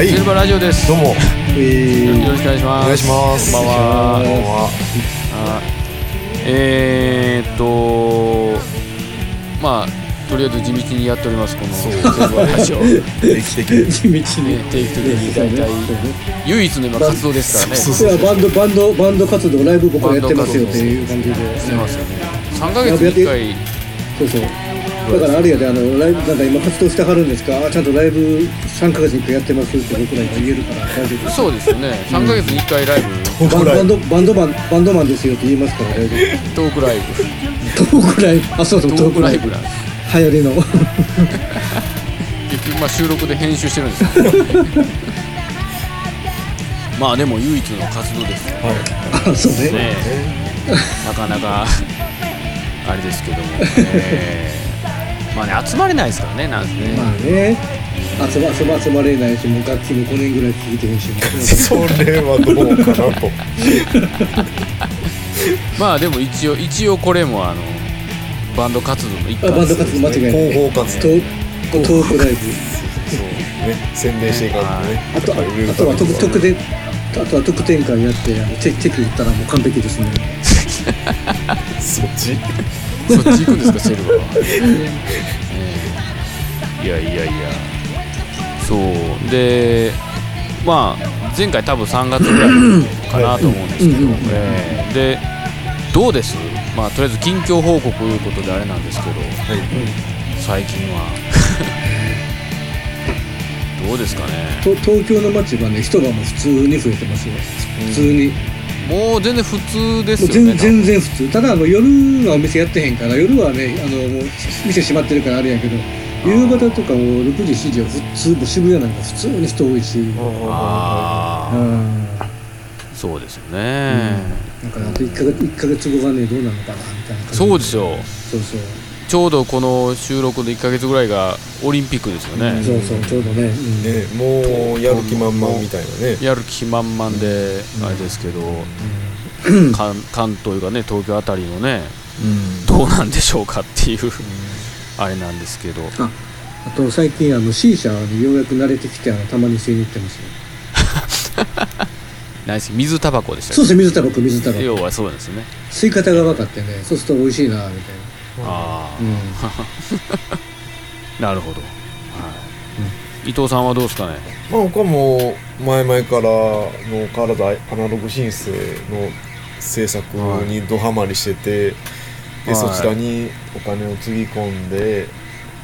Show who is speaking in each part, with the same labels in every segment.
Speaker 1: はい。
Speaker 2: セルバラジオです。
Speaker 1: どうも。
Speaker 3: え
Speaker 2: よろしくお願いします。
Speaker 1: お願いします。
Speaker 2: こんばんは。
Speaker 1: こんばんは
Speaker 2: あえー、っとまあとりあえず地道にやっておりますこのセルバラジオ。ね
Speaker 1: 定期的に。
Speaker 3: 地道に。
Speaker 2: 定期的に大体。唯一の今活動ですからね。
Speaker 1: そう
Speaker 3: いやバンドバンドバンド活動ライブ僕らやってますよっていう感じで。
Speaker 2: してますよね。3ヶ月に1回。
Speaker 3: そうそうだからあれやであのライブなんか今活動してはるんですか？あちゃんとライブ3ヶ月に1回やってますって僕ら今言えるから。大丈夫
Speaker 2: そうですよね。3ヶ月に1回ライブ。
Speaker 3: バンバンドバンドマンバンドマンですよって言いますから大丈
Speaker 2: トークライブ。
Speaker 3: 夫トークライブ。あそうそう
Speaker 2: ト
Speaker 3: トークライブ流行りの。
Speaker 2: 結局まあ収録で編集してるんですけど まあでも唯一の活動です。よ
Speaker 3: あそうね。
Speaker 2: ねなかなかあれですけども、えーまあね集まれないですからねなんせね、
Speaker 3: まあね集ま集ま集まれないしもう楽器も5年ぐらい聴いてへんし
Speaker 1: それはどうかなと。
Speaker 2: まあでも一応一応これもあのバンド活動の一環
Speaker 3: あバンド活動間違いない。
Speaker 1: 広報活
Speaker 3: ト
Speaker 1: 動。
Speaker 3: ートークライブ
Speaker 1: ね宣伝していかんとね。
Speaker 3: あとああとは特特典あとは特典会やってあのチェチェキ打ったらもう完璧ですね。
Speaker 1: そっち
Speaker 2: そっち行くんですかセルバーは、え えいやいやいや。そう。でまあ前回多分3月ぐらいかなと思うんですけど、ええでどうです？まあとりあえず近況報告ということであれなんですけど
Speaker 1: はい。
Speaker 2: 最近は。どうですかね？
Speaker 3: と東京の街はね人がもう普通に増えてますよ。普通に、
Speaker 2: もう全然普通ですよね。
Speaker 3: 全全然普通。ただあの夜はお店やってへんから夜はねあのもう店閉まってるからあれやけど夕方とかも6時7時は普通もう渋谷なんか普通に人多いし。
Speaker 2: ああ、
Speaker 3: うん。
Speaker 2: そうですよね、
Speaker 3: だからあと1か月月後がねどうなのかなみたいな感じ。
Speaker 2: そうですよ。
Speaker 3: そうそう、
Speaker 2: ちょうどこの収録で1ヶ月ぐらいがオリンピックですよね、
Speaker 3: そうそうちょうどね、うん。
Speaker 1: ねもうやる気満々みたいなね。
Speaker 2: やる気満々であれですけど、関関東というかね東京あたりのねどうなんでしょうかっていう、あれなんですけど。
Speaker 3: ああと最近あの C 社にようやく慣れてきてあのたまに吸いに行ってますよ。
Speaker 2: 何です水タバコでした
Speaker 3: そう
Speaker 2: っ
Speaker 3: ですね水タバコ水タバコ。
Speaker 2: け要はそうですよね。
Speaker 3: 吸い方が分かってねそうすると美味しいなみたい
Speaker 2: ああ、
Speaker 3: な、うん、
Speaker 2: なるほど、はい。伊藤さんはどうですかね？
Speaker 1: まあ僕はもう前々からの体アナログ申請の制作にドハマりしてて、で
Speaker 2: はい。
Speaker 1: そちらにお金をつぎ込んで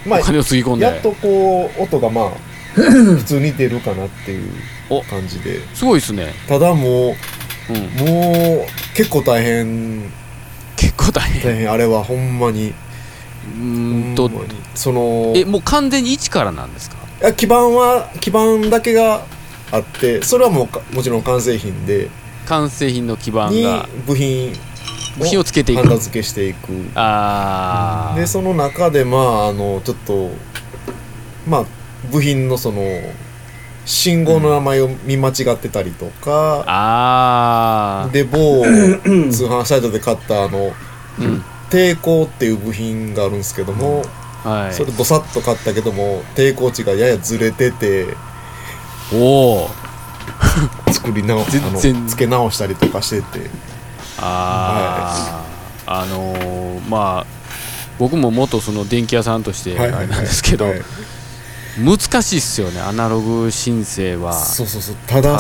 Speaker 1: ま
Speaker 2: お金をつぎ込んで。
Speaker 1: やっとこう音がまあ 普通に出るかなっていう
Speaker 2: お。
Speaker 1: 感じで。す
Speaker 2: ごいですね、
Speaker 1: ただも
Speaker 2: うん、
Speaker 1: うもう結構大変
Speaker 2: 結構大変。
Speaker 1: 大変。あれはほんまに。
Speaker 2: うーんと
Speaker 1: その
Speaker 2: えもう完全に一からなんですか？
Speaker 1: いや基盤は基盤だけがあってそれはもうかもちろん完成品で。
Speaker 2: 完成品の基盤
Speaker 1: に
Speaker 2: が
Speaker 1: 部品
Speaker 2: 部品をつけていく。
Speaker 1: ハンダ付けしていく。
Speaker 2: ああ
Speaker 1: でその中でまああのちょっとまあ部品のその信号の名前を見間違ってたりとか、
Speaker 2: あ
Speaker 1: で某通販サイトで買ったあの抵抗っていう部品があるんですけども、
Speaker 2: はい。
Speaker 1: それどさっと買ったけども抵抗値がややずれてて
Speaker 2: おお
Speaker 1: 作り直
Speaker 2: 全
Speaker 1: 付け直したりとかしてて。
Speaker 2: ああ、あのーまあ僕も元その電気屋さんとしてなんですけど、
Speaker 1: はい。
Speaker 2: 難しいっすよねアナログ申請は。
Speaker 1: そうそうそう。ただ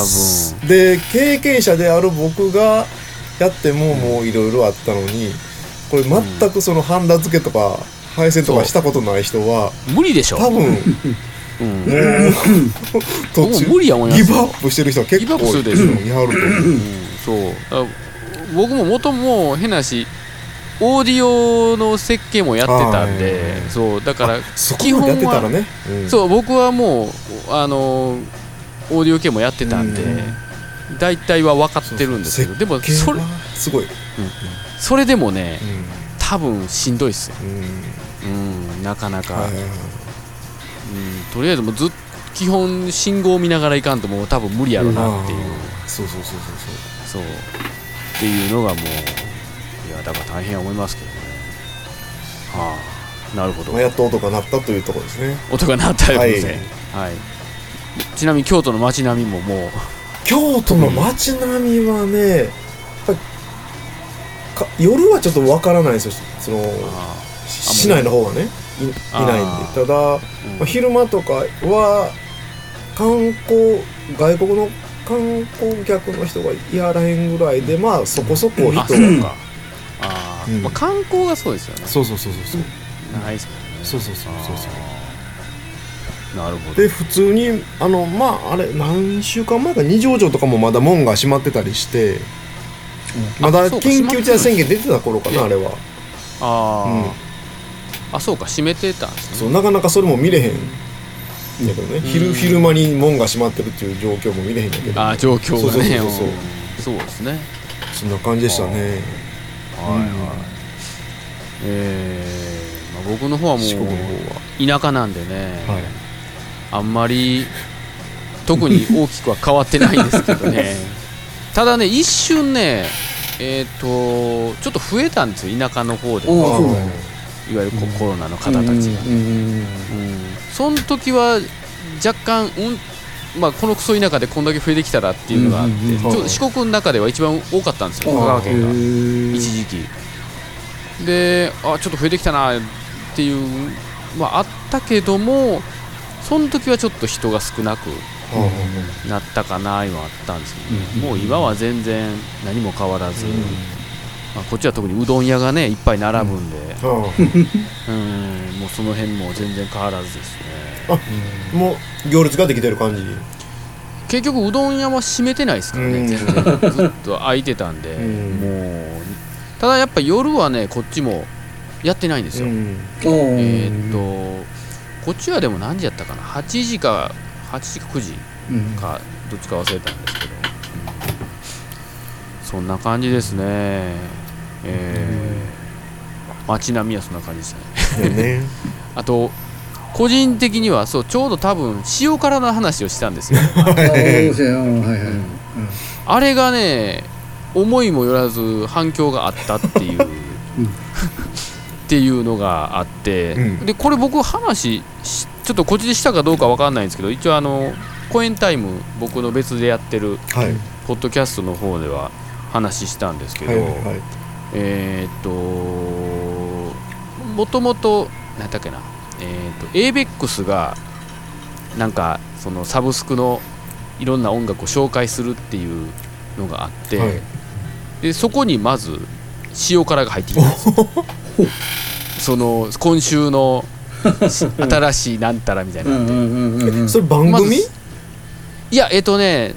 Speaker 1: で経験者である僕がやってももういろいろあったのにこれ全くそのハンダ付けとか配線とかしたことない人は
Speaker 2: 無理でしょ。
Speaker 1: 多分もう
Speaker 2: うん、
Speaker 1: 途中
Speaker 2: 無理や思いますよ
Speaker 1: ギブアップしてる人は結構
Speaker 2: プするでしょ。
Speaker 1: うんやると思う。
Speaker 2: うん。そう。あ僕も元も変なしオーディオの設計もやってたんでそう。だから
Speaker 1: そこまでやってたらね。うん。
Speaker 2: そう僕はもうあのオーディオ系もやってたんで
Speaker 1: うん。
Speaker 2: 大体は分かってるんですけどでもそれ
Speaker 1: はすごい
Speaker 2: それでもね
Speaker 1: うん。
Speaker 2: 多分しんどいっすよ、
Speaker 1: うん。
Speaker 2: うん、なかなか、
Speaker 1: はいはいはい。
Speaker 2: うん、とりあえずもうずっ基本信号を見ながらいかんともう多分無理やろなっていう、
Speaker 1: そうそうそうそう
Speaker 2: そう。っていうのがもういやだから大変や思いますけどね。はあなるほど。
Speaker 1: そうまあやっと音が鳴ったというところですね。
Speaker 2: 音が鳴ったようですね。はい、ちなみに京都の街並みももう。
Speaker 1: 京都の街並みはねやっぱりか夜はちょっとわからないですよ。その
Speaker 2: あ
Speaker 1: 市内の方はね。いいないんで。ただ、まあ、昼間とかは観光外国の観光客の人がいはらへんぐらいでまあそこそこ人
Speaker 2: あそうか。あー、
Speaker 1: うん。
Speaker 2: まあ、観光がそうですよね。
Speaker 1: そうそうそうそうそう。
Speaker 2: ないですもんね。
Speaker 1: そうそうそうそうそう
Speaker 2: なるほど。
Speaker 1: で普通にあのまああれ何週間前か二条城とかもまだ門が閉まってたりしてまだ緊急事態宣言出てた頃かなあれは。
Speaker 2: あー、あそうか閉めてたんですね。
Speaker 1: そうなかなかそれも見れへんやけどね、
Speaker 2: うん。
Speaker 1: 昼昼間に門が閉まってるっていう状況も見れへんやけど。
Speaker 2: あー状況がね。
Speaker 1: そうそうそう
Speaker 2: ですね。
Speaker 1: そんな感じでしたね。
Speaker 2: はいはい、えーまあ、僕の方はも
Speaker 1: 四国の方
Speaker 2: う田舎なんでね、
Speaker 1: ははい。
Speaker 2: あんまり特に大きくは変わってないんですけどね ただね一瞬ねえっ、とちょっと増えたんですよ田舎の方でいわゆるコ,、ロナの方たちが、
Speaker 3: うんうん
Speaker 2: うんその時は若干、うんまあ、このクソ田舎でこんだけ増えてきたらっていうのがあって、
Speaker 3: うんうんうん。
Speaker 2: ちょっと四国の中では一番多かったんですよ香川県が。一時期。であちょっと増えてきたなっていうまああったけどもその時はちょっと人が少なく
Speaker 1: は
Speaker 2: なったかないうあったんですけど、
Speaker 3: うん。
Speaker 2: もう今は全然何も変わらず、まあ、こっちは特にうどん屋がねいっぱい並ぶんで、
Speaker 1: あは
Speaker 2: うん。もうその辺も全然変わらずですね。
Speaker 1: あもう行列ができてる感じ？
Speaker 2: 結局うどん屋は閉めてないですからね、
Speaker 1: うん。
Speaker 2: 全然。ずっと開いてたんで、
Speaker 1: うん。
Speaker 2: もうただやっぱ夜はねこっちもやってないんですよ、
Speaker 1: ん。
Speaker 2: えーっとこっちはでも何時やったかな？8時か8時か9時
Speaker 3: うん。
Speaker 2: かどっちか忘れたんですけど、そんな感じですね。えー街並みはそんな感じでしたね
Speaker 1: ね。
Speaker 2: あと個人的にはそうちょうど多分塩辛の話をしたんですよ。
Speaker 3: あ
Speaker 2: れがね思いもよらず反響があったっていう、っていうのがあって、
Speaker 1: うん。
Speaker 2: でこれ僕話しちょっとこっちでしたかどうかわかんないんですけど一応あのコエンタイム僕の別でやってる
Speaker 1: はい。
Speaker 2: ポッドキャストの方では話したんですけど、
Speaker 1: はいはい。
Speaker 2: えーっともともと何だっけなえーっと ABEX がなんかそのサブスクのいろんな音楽を紹介するっていうのがあって、
Speaker 1: はい。
Speaker 2: でそこにまず塩辛が入ってきたんですよ。その今週の 新しいなんたらみたいな、
Speaker 1: それ番組？
Speaker 2: いやえっ、とね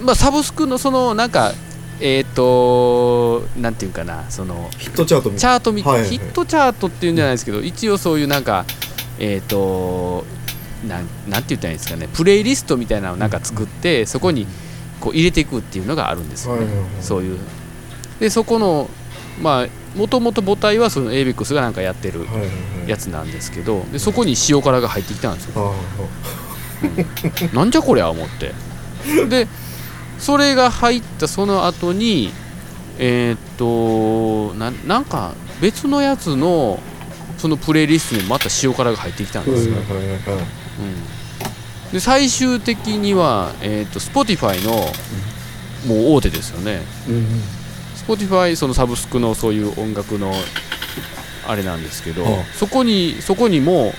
Speaker 2: まあサブスクのそのなんかえっ、となんていうかなその
Speaker 1: ヒットチャートみ
Speaker 2: チャートみたいな、
Speaker 1: はいはい。
Speaker 2: ヒットチャートっていうんじゃないですけど一応そういうなんかえっ、となんなんて言ったらいいんですかねプレイリストみたいなのをなんか作ってそこにこう入れていくっていうのがあるんですよね、
Speaker 1: はいはいはい。
Speaker 2: そういう。でそこのまあもともと母体はその ABEX がなんかやってるやつなんですけどでそこに塩辛が入ってきたんですよ。
Speaker 1: は
Speaker 2: なんじゃこりゃ思って。でそれが入ったその後にえーっとななんか別のやつのそのプレイリストにまた塩辛が入ってきたんですよ、うん。で最終的には、えーっと Spotify のもう大手ですよね。
Speaker 3: うん
Speaker 2: Spotify そのサブスクのそういう音楽のあれなんですけど、
Speaker 1: はあ
Speaker 2: そこにそこにも、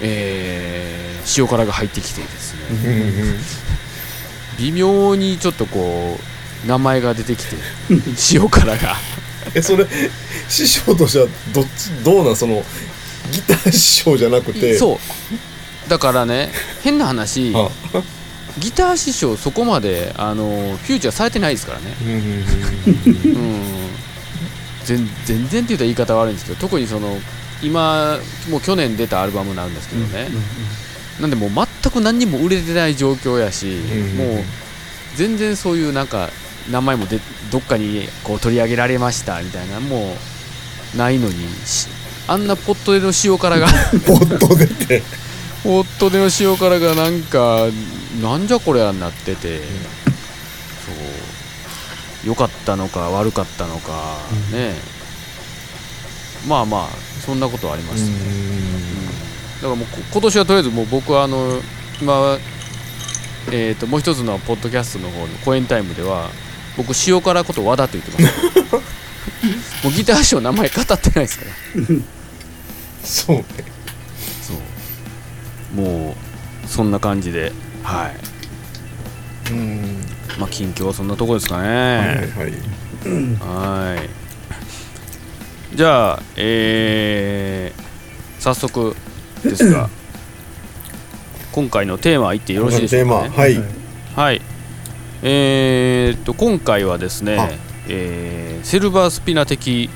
Speaker 2: えー塩辛が入ってきてですね、微妙にちょっとこう名前が出てきて 塩辛が。
Speaker 1: えそれ師匠としてはどっちどうなん？そのギター師匠じゃなくて。う
Speaker 2: そう。だからね変な話。
Speaker 1: あ
Speaker 2: ギター師匠そこまであのフューチャーされてないですからね。
Speaker 1: うん
Speaker 2: 全全然って言ったら言い方悪いんですけど特にその今もう去年出たアルバムなんですけどね、なんでもう全く何にも売れてない状況やし、
Speaker 1: ん
Speaker 2: もう全然そういうなんか名前もでどっかにこう取り上げられましたみたいなのもないのにしあんなポットでの塩辛が
Speaker 1: ポッと出て。
Speaker 2: ポットでの塩辛がなんかなんじゃこれやになってて、そう。良かったのか悪かったのか、ね。まあまあそんなことはありましたね、だからもうこ今年はとりあえずもう僕はあの今えー、ともう一つのポッドキャストの方の公演タイムでは僕塩辛こと和田って言ってます。もうギター師匠名前語ってないですから。
Speaker 1: そうね。
Speaker 2: そう。もうそんな感じではい。
Speaker 1: うん。
Speaker 2: まあ近況はそんなとこですかね。
Speaker 1: はいはい。
Speaker 2: じゃあえー、早速ですが 今回のテーマいってよろしいでしょうか、ね、
Speaker 1: テーマはい。
Speaker 2: はい。えー、っと今回はです
Speaker 1: あ。
Speaker 2: ね、えーセルバースピナ的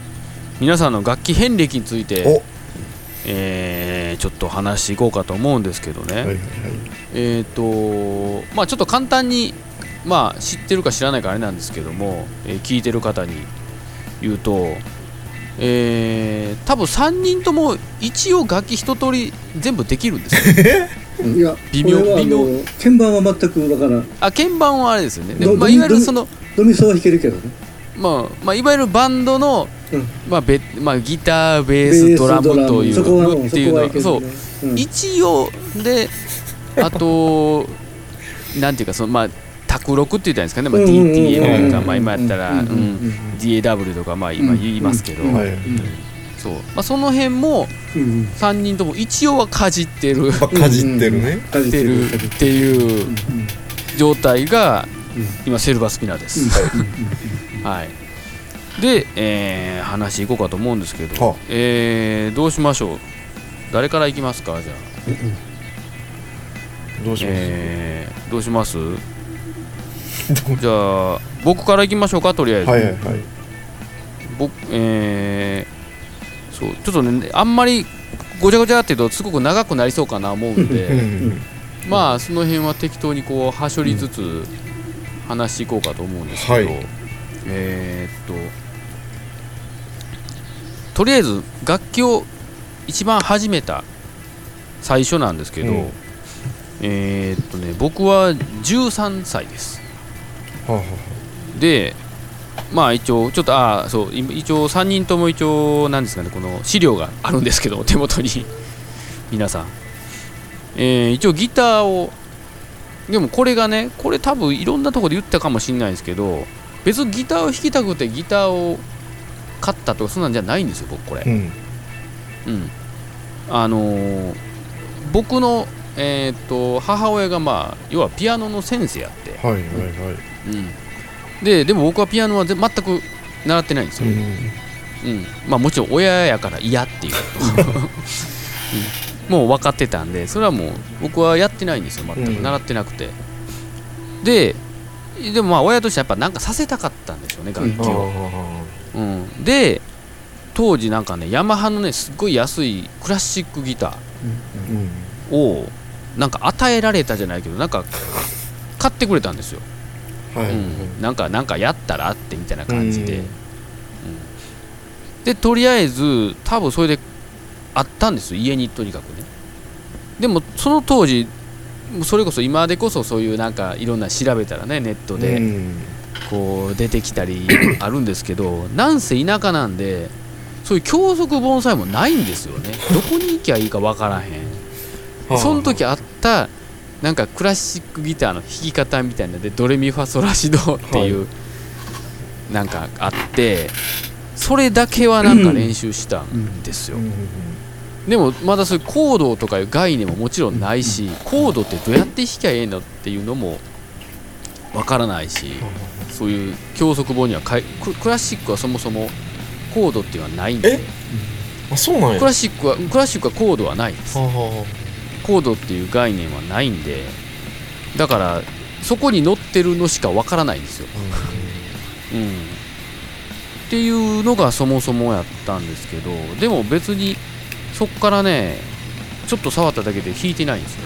Speaker 2: 皆さんの楽器遍歴について
Speaker 1: お、
Speaker 2: えーちょっと話していこうかと思うんですけどね、
Speaker 1: はいはいはい。
Speaker 2: えーっとまあちょっと簡単にまあ知ってるか知らないかあれなんですけども、えー聞いてる方に言うとえー多分3人とも一応楽器一通り全部できるんですよ。
Speaker 3: う んいや
Speaker 2: 微妙微妙。
Speaker 3: の鍵盤は全くわからん。
Speaker 2: あ鍵盤はあれですよね。で
Speaker 3: ど
Speaker 2: まあ、
Speaker 3: ど
Speaker 2: いわゆる
Speaker 3: ど
Speaker 2: その
Speaker 3: ドミソは弾けるけどね
Speaker 2: まあまあ、いわゆるバンドの、
Speaker 3: うん。
Speaker 2: まあべまあ、ギターベー
Speaker 3: ス
Speaker 2: スドラムという
Speaker 3: そこは
Speaker 2: のっていうのはそう。
Speaker 3: うん。
Speaker 2: 一応であと なんていうかそのまあ卓録って言ったらいいんですかね、まあ、DTM とか、
Speaker 1: うん
Speaker 2: まあ、今やったら、うん
Speaker 3: うんうんうん。
Speaker 2: DAW とかまあ今言いますけど、そう。まあ、その辺も
Speaker 3: うんうん。
Speaker 2: 3人とも一応はかじってる。
Speaker 1: まあかじってるね。
Speaker 3: かじってる。
Speaker 2: っていう
Speaker 3: うん。
Speaker 2: 状態が
Speaker 3: うん。
Speaker 2: 今セルバースピナーです、はい、で、えー話いこうかと思うんですけど、
Speaker 1: はあ。
Speaker 2: えーどうしましょう？誰からいきますか？じゃあ、
Speaker 1: どうします？
Speaker 2: えーどうします？じゃあ僕からいきましょうか？とりあえず、
Speaker 1: はいはいはい。
Speaker 2: 僕えーそうちょっとねあんまりごちゃごちゃって言うとすごく長くなりそうかな思うん
Speaker 1: うん
Speaker 2: で
Speaker 1: うん
Speaker 2: まあその辺は適当にこうはしょりつつ話していこうかと思うんですけど、
Speaker 1: はい。
Speaker 2: えーっととりあえず楽器を一番始めた最初なんですけど、
Speaker 1: うん。
Speaker 2: えーっとね僕は13歳です。
Speaker 1: はあは
Speaker 2: でまあ一応ちょっとああそう今一応3人とも一応なんですかねこの資料があるんですけど手元に。皆さん、えー一応ギターをでもこれがねこれ多分いろんなところで言ったかもしれないですけど別にギターを弾きたくてギターを買ったとかそんなんじゃないんですよ僕これ。
Speaker 1: あうん。
Speaker 2: うん。あのー僕のえーっと母親がまあ要はピアノの先生やって、
Speaker 1: はいはいはい。
Speaker 2: うん、ででも僕はピアノはぜ全く習ってないんですよ、
Speaker 1: うん。
Speaker 2: うん、まあもちろん親やから嫌っていう、うん、もう分かってたんでそれはもう僕はやってないんですよ全く。
Speaker 1: うん。
Speaker 2: 習ってなくて、ででもまあ親としてはやっぱなんかさせたかったんでしょうね楽器
Speaker 1: ああ
Speaker 2: を、うん。で当時なんかねヤマハのねすっごい安いクラシックギタ
Speaker 1: うん。
Speaker 2: ーをなんか与えられたじゃないけどなんか買ってくれたんですよ、
Speaker 1: はい。はい
Speaker 2: うん、なんかなんかやったらってみたいな感じで、
Speaker 1: うん。
Speaker 2: でとりあえず多分それであったんですよ家にとにかくね。でもその当時それこそ今でこそそういうなんかいろんな調べたらねネット
Speaker 1: う
Speaker 2: で
Speaker 1: ん。
Speaker 2: こう出てきたり あるんですけどなんせ田舎なんでそういう教則本さえもないんですよね。どこに行きゃいいかわからへん。
Speaker 1: はあ。
Speaker 2: その時あったなんかクラシックギターの弾き方みたいなのでドレミファソラシドっていう、なんかあってそれだけはなんか練習したんですよ、
Speaker 1: うん。
Speaker 2: でもまだそういうコードとかいう概念ももちろんないし、コードってどうやって弾きゃええのっていうのもわからないし、そういう教則本にはククラシックはそもそもコードっていうのはないんで
Speaker 1: え？あそうなんや。
Speaker 2: クラシックはクラシックはコードはないです。
Speaker 1: はあは
Speaker 2: コードっていう概念はないんでだからそこに載ってるのしかわからないんですよ、
Speaker 1: あ
Speaker 2: うん、っていうのがそもそもやったんですけどでも別にそっからねちょっと触っただけで弾いてないんですよ。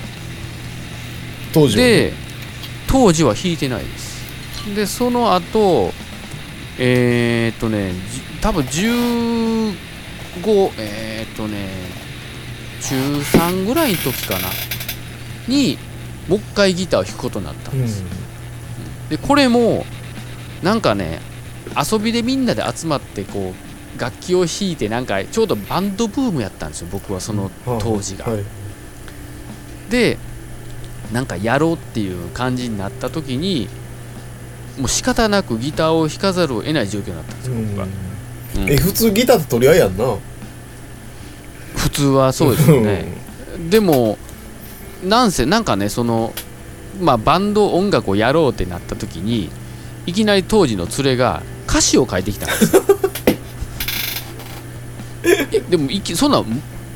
Speaker 1: 当時はね。
Speaker 2: で当時は弾いてないです。でその後えー、っとねじ多分15えー、っとね中3ぐらいの時かなにもう一回ギターを弾くことになったんです、でこれもなんかね遊びでみんなで集まってこう楽器を弾いてなんかちょうどバンドブームやったんですよ僕はその当時が、
Speaker 1: はい
Speaker 2: でなんかやろうっていう感じになった時にもう仕方なくギターを弾かざるを得ない状況になったんですよ、僕は、うん。
Speaker 1: え普通ギターって取り合いやんな。
Speaker 2: 普通はそうですよね。でもなんせなんかねそのまあバンド音楽をやろうってなった時にいきなり当時の連れが歌詞を書いてきたんですよ。えでもいきそんな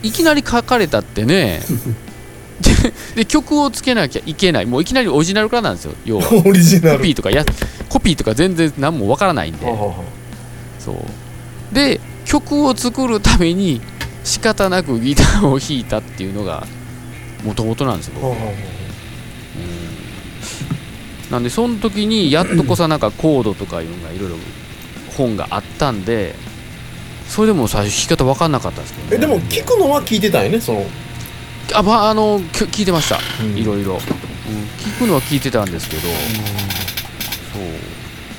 Speaker 2: いきなり書かれたってね。でで曲をつけなきゃいけない。もういきなりオリジナルからなんですよ要は。
Speaker 1: オリジナル。
Speaker 2: コピーとかやコピーとか全然何もわからないんで。そう。で曲を作るために仕方なくギターを弾いたっていうのがもともとなんですよ僕。
Speaker 1: ははは
Speaker 2: なんでその時にやっとこさなんかコードとかいうのがいろいろ本があったんでそれでも最初弾き方分かんなかったんですけど、ね、
Speaker 1: えでも聞くのは聞いてたんやねその。
Speaker 2: あ,、まあ、あのき聞いてました。
Speaker 1: うん。
Speaker 2: いろいろ、うん、聞くのは聞いてたんですけど。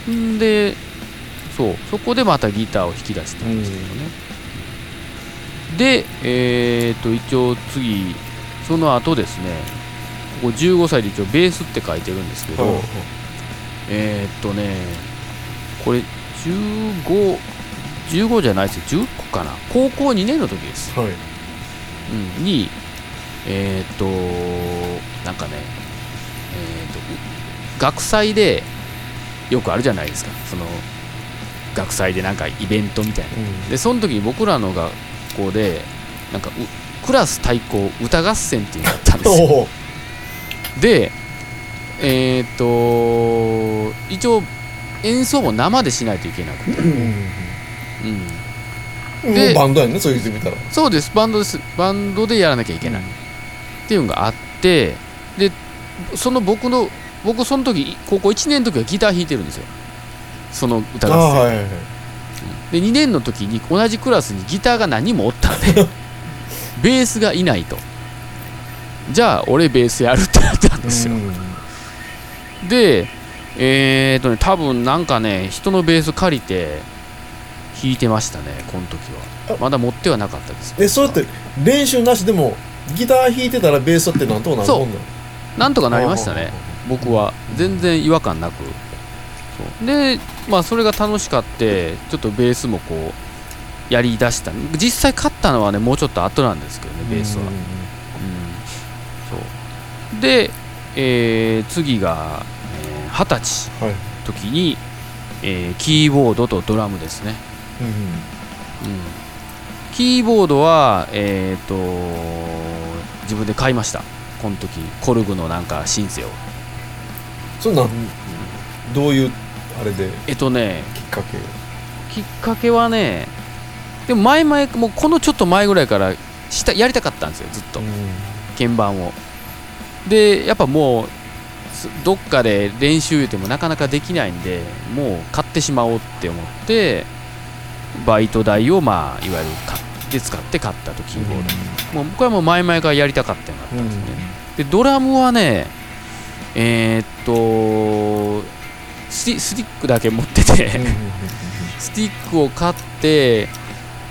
Speaker 2: そう。んでそう。そこでまたギターを弾き出したんですけどね、でえー、と一応次その後ですねここ15歳で一応ベースって書いてるんですけど、えー、っとねこれ15 15じゃないですよ。10個かな。高校2年の時です、
Speaker 1: はい。
Speaker 2: うん、にえー、っとなんかねえー、っとう学祭でよくあるじゃないですか。その学祭でなんかイベントみたいな。
Speaker 1: うん。
Speaker 2: でその時に僕らの学校でなんかうクラス対抗歌合戦っていうのがあったんですよ。でえーっと一応演奏も生でしないといけなくて、うん、で
Speaker 1: バンドやんねそう言ってみたら。
Speaker 2: そうです。バンドです。バンドでやらなきゃいけない。っていうのがあってでその僕の僕その時高校1年の時はギター弾いてるんですよ。その歌
Speaker 1: あ
Speaker 2: 合戦、
Speaker 1: あはいはい。はい
Speaker 2: で2年の時に同じクラスにギターが何人もおったんで ベースがいないと。じゃあ俺ベースやるってなったんですよ、
Speaker 1: うん。
Speaker 2: でえー、とね多分なんかね人のベース借りて弾いてましたねこの時は。
Speaker 1: あ。
Speaker 2: まだ持ってはなかったです。
Speaker 1: えそうやって練習なしでもギター弾いてたらベースってなんとかなる
Speaker 2: そう。
Speaker 1: な
Speaker 2: んとかなりましたね僕は。全然違和感なく。でまあそれが楽しかってちょっとベースもこうやりだした。実際勝ったのはねもうちょっと後なんですけどねベースは、
Speaker 1: うん
Speaker 2: うんそう。で、えー次がえー二十、歳
Speaker 1: はい。
Speaker 2: 時に、えーキーボードとドラムですね、
Speaker 1: うん
Speaker 2: うん、キーボードはえっ、と自分で買いました。この時コルグのなんかシンセを。
Speaker 1: そんなんどういうあれで
Speaker 2: えっとね
Speaker 1: きっかけ？
Speaker 2: きっかけはねでも前々もうこのちょっと前ぐらいからしたやりたかったんですよずっと。鍵盤を。でやっぱもうすどっかで練習言うてもなかなかできないんでもう買ってしまおうって思ってバイト代をまあいわゆる買って使って買ったとキーボード、もう僕はもう前々からやりたかったのがあったんですね、でドラムはねえーっとスティスティックだけ持ってて、スティックを買って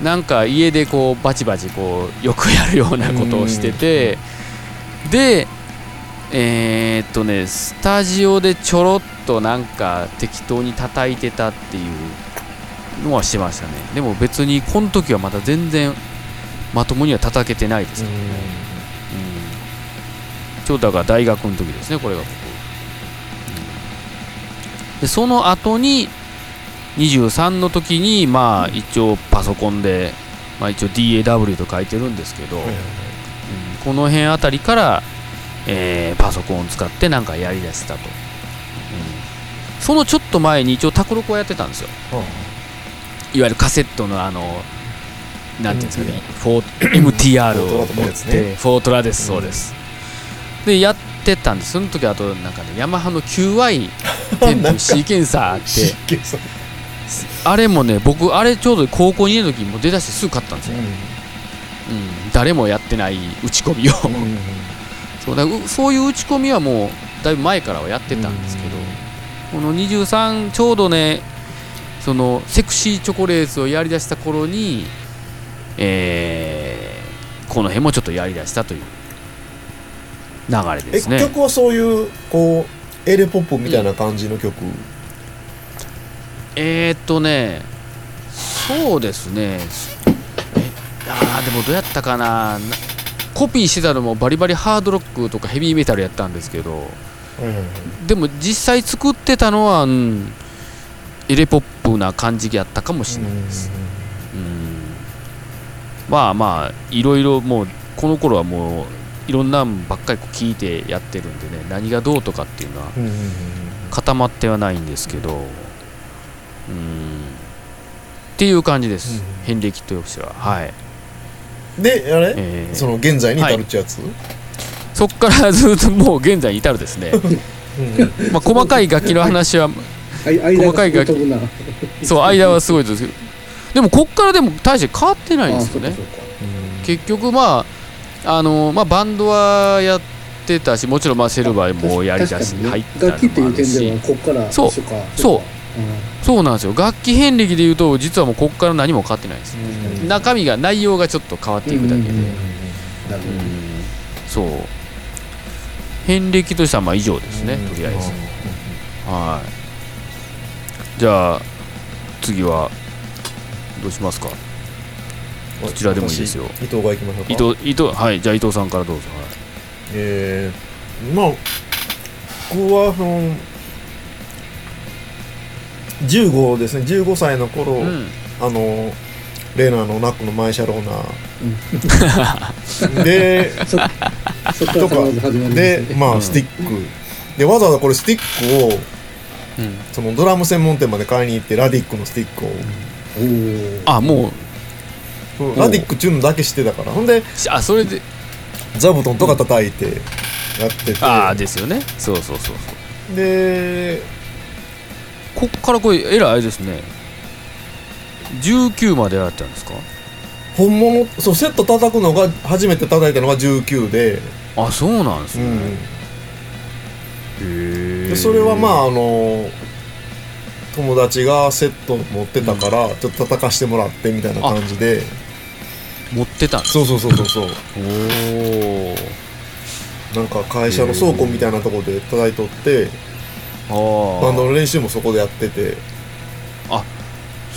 Speaker 2: なんか家でこうバチバチこうよくやるようなことをしててでえーっとねスタジオでちょろっとなんか適当に叩いてたっていうのはしてましたね。でも別にこの時はまだ全然まともには叩けてないですけどね、うん、ちょうどだから大学の時ですねこれが僕、うん。でその後に23の時にまあ一応パソコンで、まあ、一応 DAW と書いてるんですけど、うん。この辺あたりから、えーパソコンを使ってなんかやりだしたと、うん。そのちょっと前に一応卓録をやってたんですよ。いわゆるカセットのあのなんていうんですかね、MTR を持って、フォートラです、そうです。で、やってたんです、その時あと、なんかね、ヤマハの QI10 というシーケンサーあって、あれもね、僕、あれちょうど高校2年の時にもう出だしてすぐ買ったんですよ。うん、誰もやってない打ち込みを。そうだうそういう打ち込みはもう、だいぶ前からはやってたんですけど、この23、ちょうどね、そのセクシーチョコレートをやりだした頃に、えーこの辺もちょっとやりだしたという流れ
Speaker 1: え
Speaker 2: ですね。
Speaker 1: 曲はそういうこうエレポップみたいな感じの曲、
Speaker 2: えー、っとねそうですね。えあーでもどうやったかな。なコピーしてたのもバリバリハードロックとかヘビーメタルやったんですけどでも実際作ってたのは、うん、エレポップな感じやったかもしれないです、うん、まあまあいろいろもうこの頃はもういろんなんばっかり聞いてやってるんでね何がどうとかっていうのは
Speaker 1: うんうんうん
Speaker 2: 固まってはないんですけどうん。っていう感じです、
Speaker 1: うん
Speaker 2: 遍歴としては。はい、
Speaker 1: であれ、
Speaker 2: えー
Speaker 1: その現在に至るっちゅうやつ、
Speaker 2: そっからずっともう現在に至るですね、
Speaker 1: うん。
Speaker 2: まあ、細かい楽器の話は細かい楽器。そう間はすごいですけど。でもこっからでも大して変わってないん
Speaker 3: あ
Speaker 2: ですよね。結局まああのまあバンドはやってたしもちろんまあセルバーもやりだし入ったの
Speaker 3: 楽器っていう
Speaker 2: もあるし
Speaker 3: 点ではこっから
Speaker 2: そう。そう
Speaker 3: か
Speaker 2: そうなんですよ。楽器遍歴でいうと実はもうこっから何も変わってないです。
Speaker 1: うん。
Speaker 2: 中身が内容がちょっと変わっていくだけで、そう遍歴としてはまあ以上ですね、とりあえず。はい。じゃあ次はどうしますか？
Speaker 1: ど
Speaker 2: ちらでもいいですよ。
Speaker 1: 伊藤が行きましょうか。
Speaker 2: 伊藤伊藤はい。じゃあ伊藤さんからどうぞ、はい。
Speaker 1: えー、まあ僕はその15ですね。15歳の頃、
Speaker 2: うん。
Speaker 1: あのレーナーのナックのマイシャローナ で
Speaker 3: どそっから
Speaker 1: とかでまあスティック。でわざわざこれスティックを
Speaker 2: うん。
Speaker 1: そのドラム専門店まで買いに行ってラディックのスティックを、
Speaker 2: あも
Speaker 1: そうラディックっちゅうのだけ知ってたから。ほんで
Speaker 2: うしあそれで。
Speaker 1: 座布団とか叩いてやってて、
Speaker 2: ああですよね。そうそうそうそう。
Speaker 1: で
Speaker 2: こっからこれえらいあれですね。19までやったんですか？
Speaker 1: 本物そうセット叩くのが初めて叩いたのが19で,、
Speaker 2: あそうなんですね、
Speaker 1: うん、
Speaker 2: へえ
Speaker 1: でそれはまああの友達がセット持ってたから、ちょっと叩かしてもらってみたいな感じで。
Speaker 2: 持ってたんです
Speaker 1: そうそうそうそうそう。
Speaker 2: おお
Speaker 1: なんか会社の倉庫みたいなところで叩いとって
Speaker 2: あ
Speaker 1: バンド
Speaker 2: あ
Speaker 1: の練習もそこでやってて。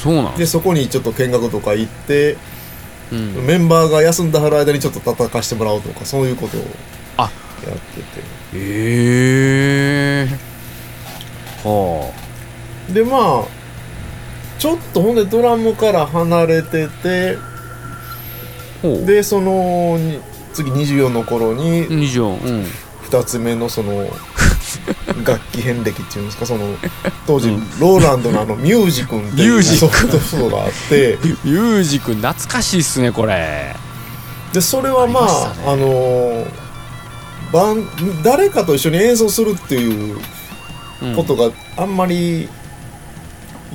Speaker 2: そうなん。
Speaker 1: でそこにちょっと見学とか行って
Speaker 2: うん、
Speaker 1: メンバーが休んだはる間にちょっと叩かしてもらおうとかそういうことを
Speaker 2: あ。
Speaker 1: やってて。
Speaker 2: へえは
Speaker 1: でまあちょっとほんでドラムから離れててでそのに次24の頃に
Speaker 2: 24うん。
Speaker 1: 2つ目のその 楽器遍歴っていうんですか？その当時、
Speaker 2: うん。
Speaker 1: ローランドのあのミュージ君っていう
Speaker 2: ミュージ
Speaker 1: ソフトソフトがあって。
Speaker 2: ユージ君懐かしいっすねこれ。
Speaker 1: でそれはまあ
Speaker 2: あね。
Speaker 1: あの誰かと一緒に演奏するっていう
Speaker 2: うん。
Speaker 1: ことがあんまり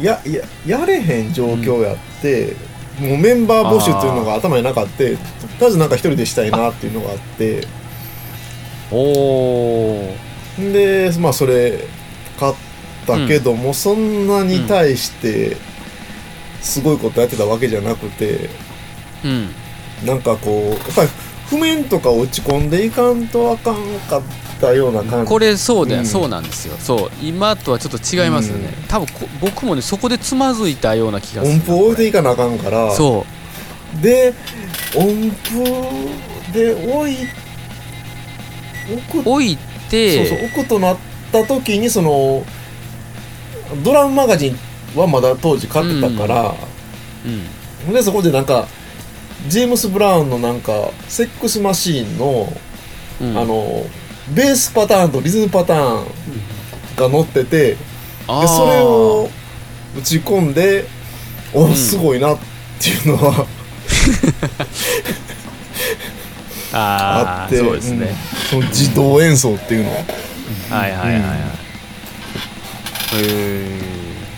Speaker 1: やややれへん状況やって、もうメンバー募集っていうのが頭になかったとりあえずなんか一人でしたいなっていうのがあって。
Speaker 2: おお
Speaker 1: でまあそれ買ったけども、そんなに対してすごいことやってたわけじゃなくて
Speaker 2: うん。
Speaker 1: なんかこうやっぱり譜面とか落ち込んでいかんとあかんかったような感じ。
Speaker 2: これそうだよ、
Speaker 1: うん。
Speaker 2: そうなんですよ。そう。今とはちょっと違いますよね、多分こ僕もねそこでつまずいたような気がする。
Speaker 1: 音符を置いていかなあかんから。
Speaker 2: そう。
Speaker 1: で音符で置い置
Speaker 2: いて
Speaker 1: そうそう置くとなった時にそのドラムマガジンはまだ当時買ってたから、
Speaker 2: うん。
Speaker 1: でそこでなんかジェームス・ブラウンのなんかセックスマシーンの、
Speaker 2: うん。
Speaker 1: あのベースパターンとリズムパターンが載っててでそれを打ち込んでお
Speaker 2: ん。
Speaker 1: すごいなっていうのは あ
Speaker 2: あー
Speaker 1: って
Speaker 2: そうですね、
Speaker 1: うん。その自動演奏っていうの。
Speaker 2: はいはいはいはい、へ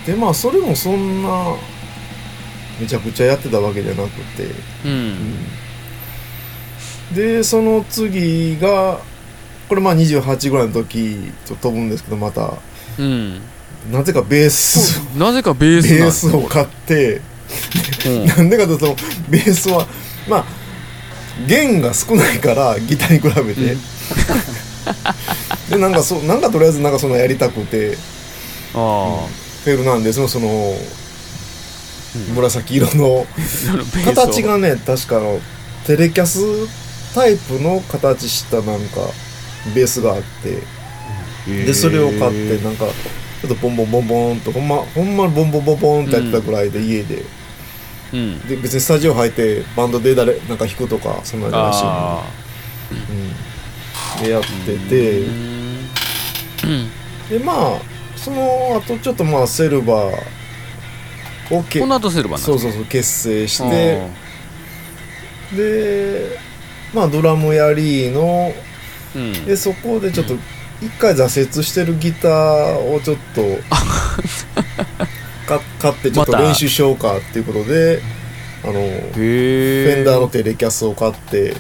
Speaker 1: でまあそれもそんなめちゃくちゃやってたわけじゃなくて、
Speaker 2: えうん。
Speaker 1: でその次がこれまあ28ぐらいの時ちょっと飛ぶんですけどまた。
Speaker 2: うん。
Speaker 1: なぜかベース
Speaker 2: なぜかベース
Speaker 1: ベースを買って。
Speaker 2: うん。
Speaker 1: なんでかというとベースはまあ弦が少ないからギターに比べて、
Speaker 2: うん。
Speaker 1: でなんかそうなんかとりあえずなんかそのやりたくて。
Speaker 2: あ
Speaker 1: フェルナンデスのその紫色の
Speaker 2: あ
Speaker 1: 形がね確かあのテレキャスタイプの形したなんかベースがあって。でそれを買ってなんかちょっとボンボンボンボンとほんまほんまボンボンボンボンってやってたぐらいで家で
Speaker 2: うん。
Speaker 1: で別にスタジオ入ってバンドで誰なんか弾くとかそんなんじゃないし、
Speaker 2: あ
Speaker 1: うん、でやってて。
Speaker 2: うん。
Speaker 1: でまあその後ちょっとまあセルバーをけ
Speaker 2: この後セルバー
Speaker 1: そうそうそう結成してでまあドラムやりの
Speaker 2: うん。
Speaker 1: でそこでちょっと一回挫折してるギターをちょっと か買ってちょっと練習しようかっていうことであのフェンダーのテレキャスを買ってで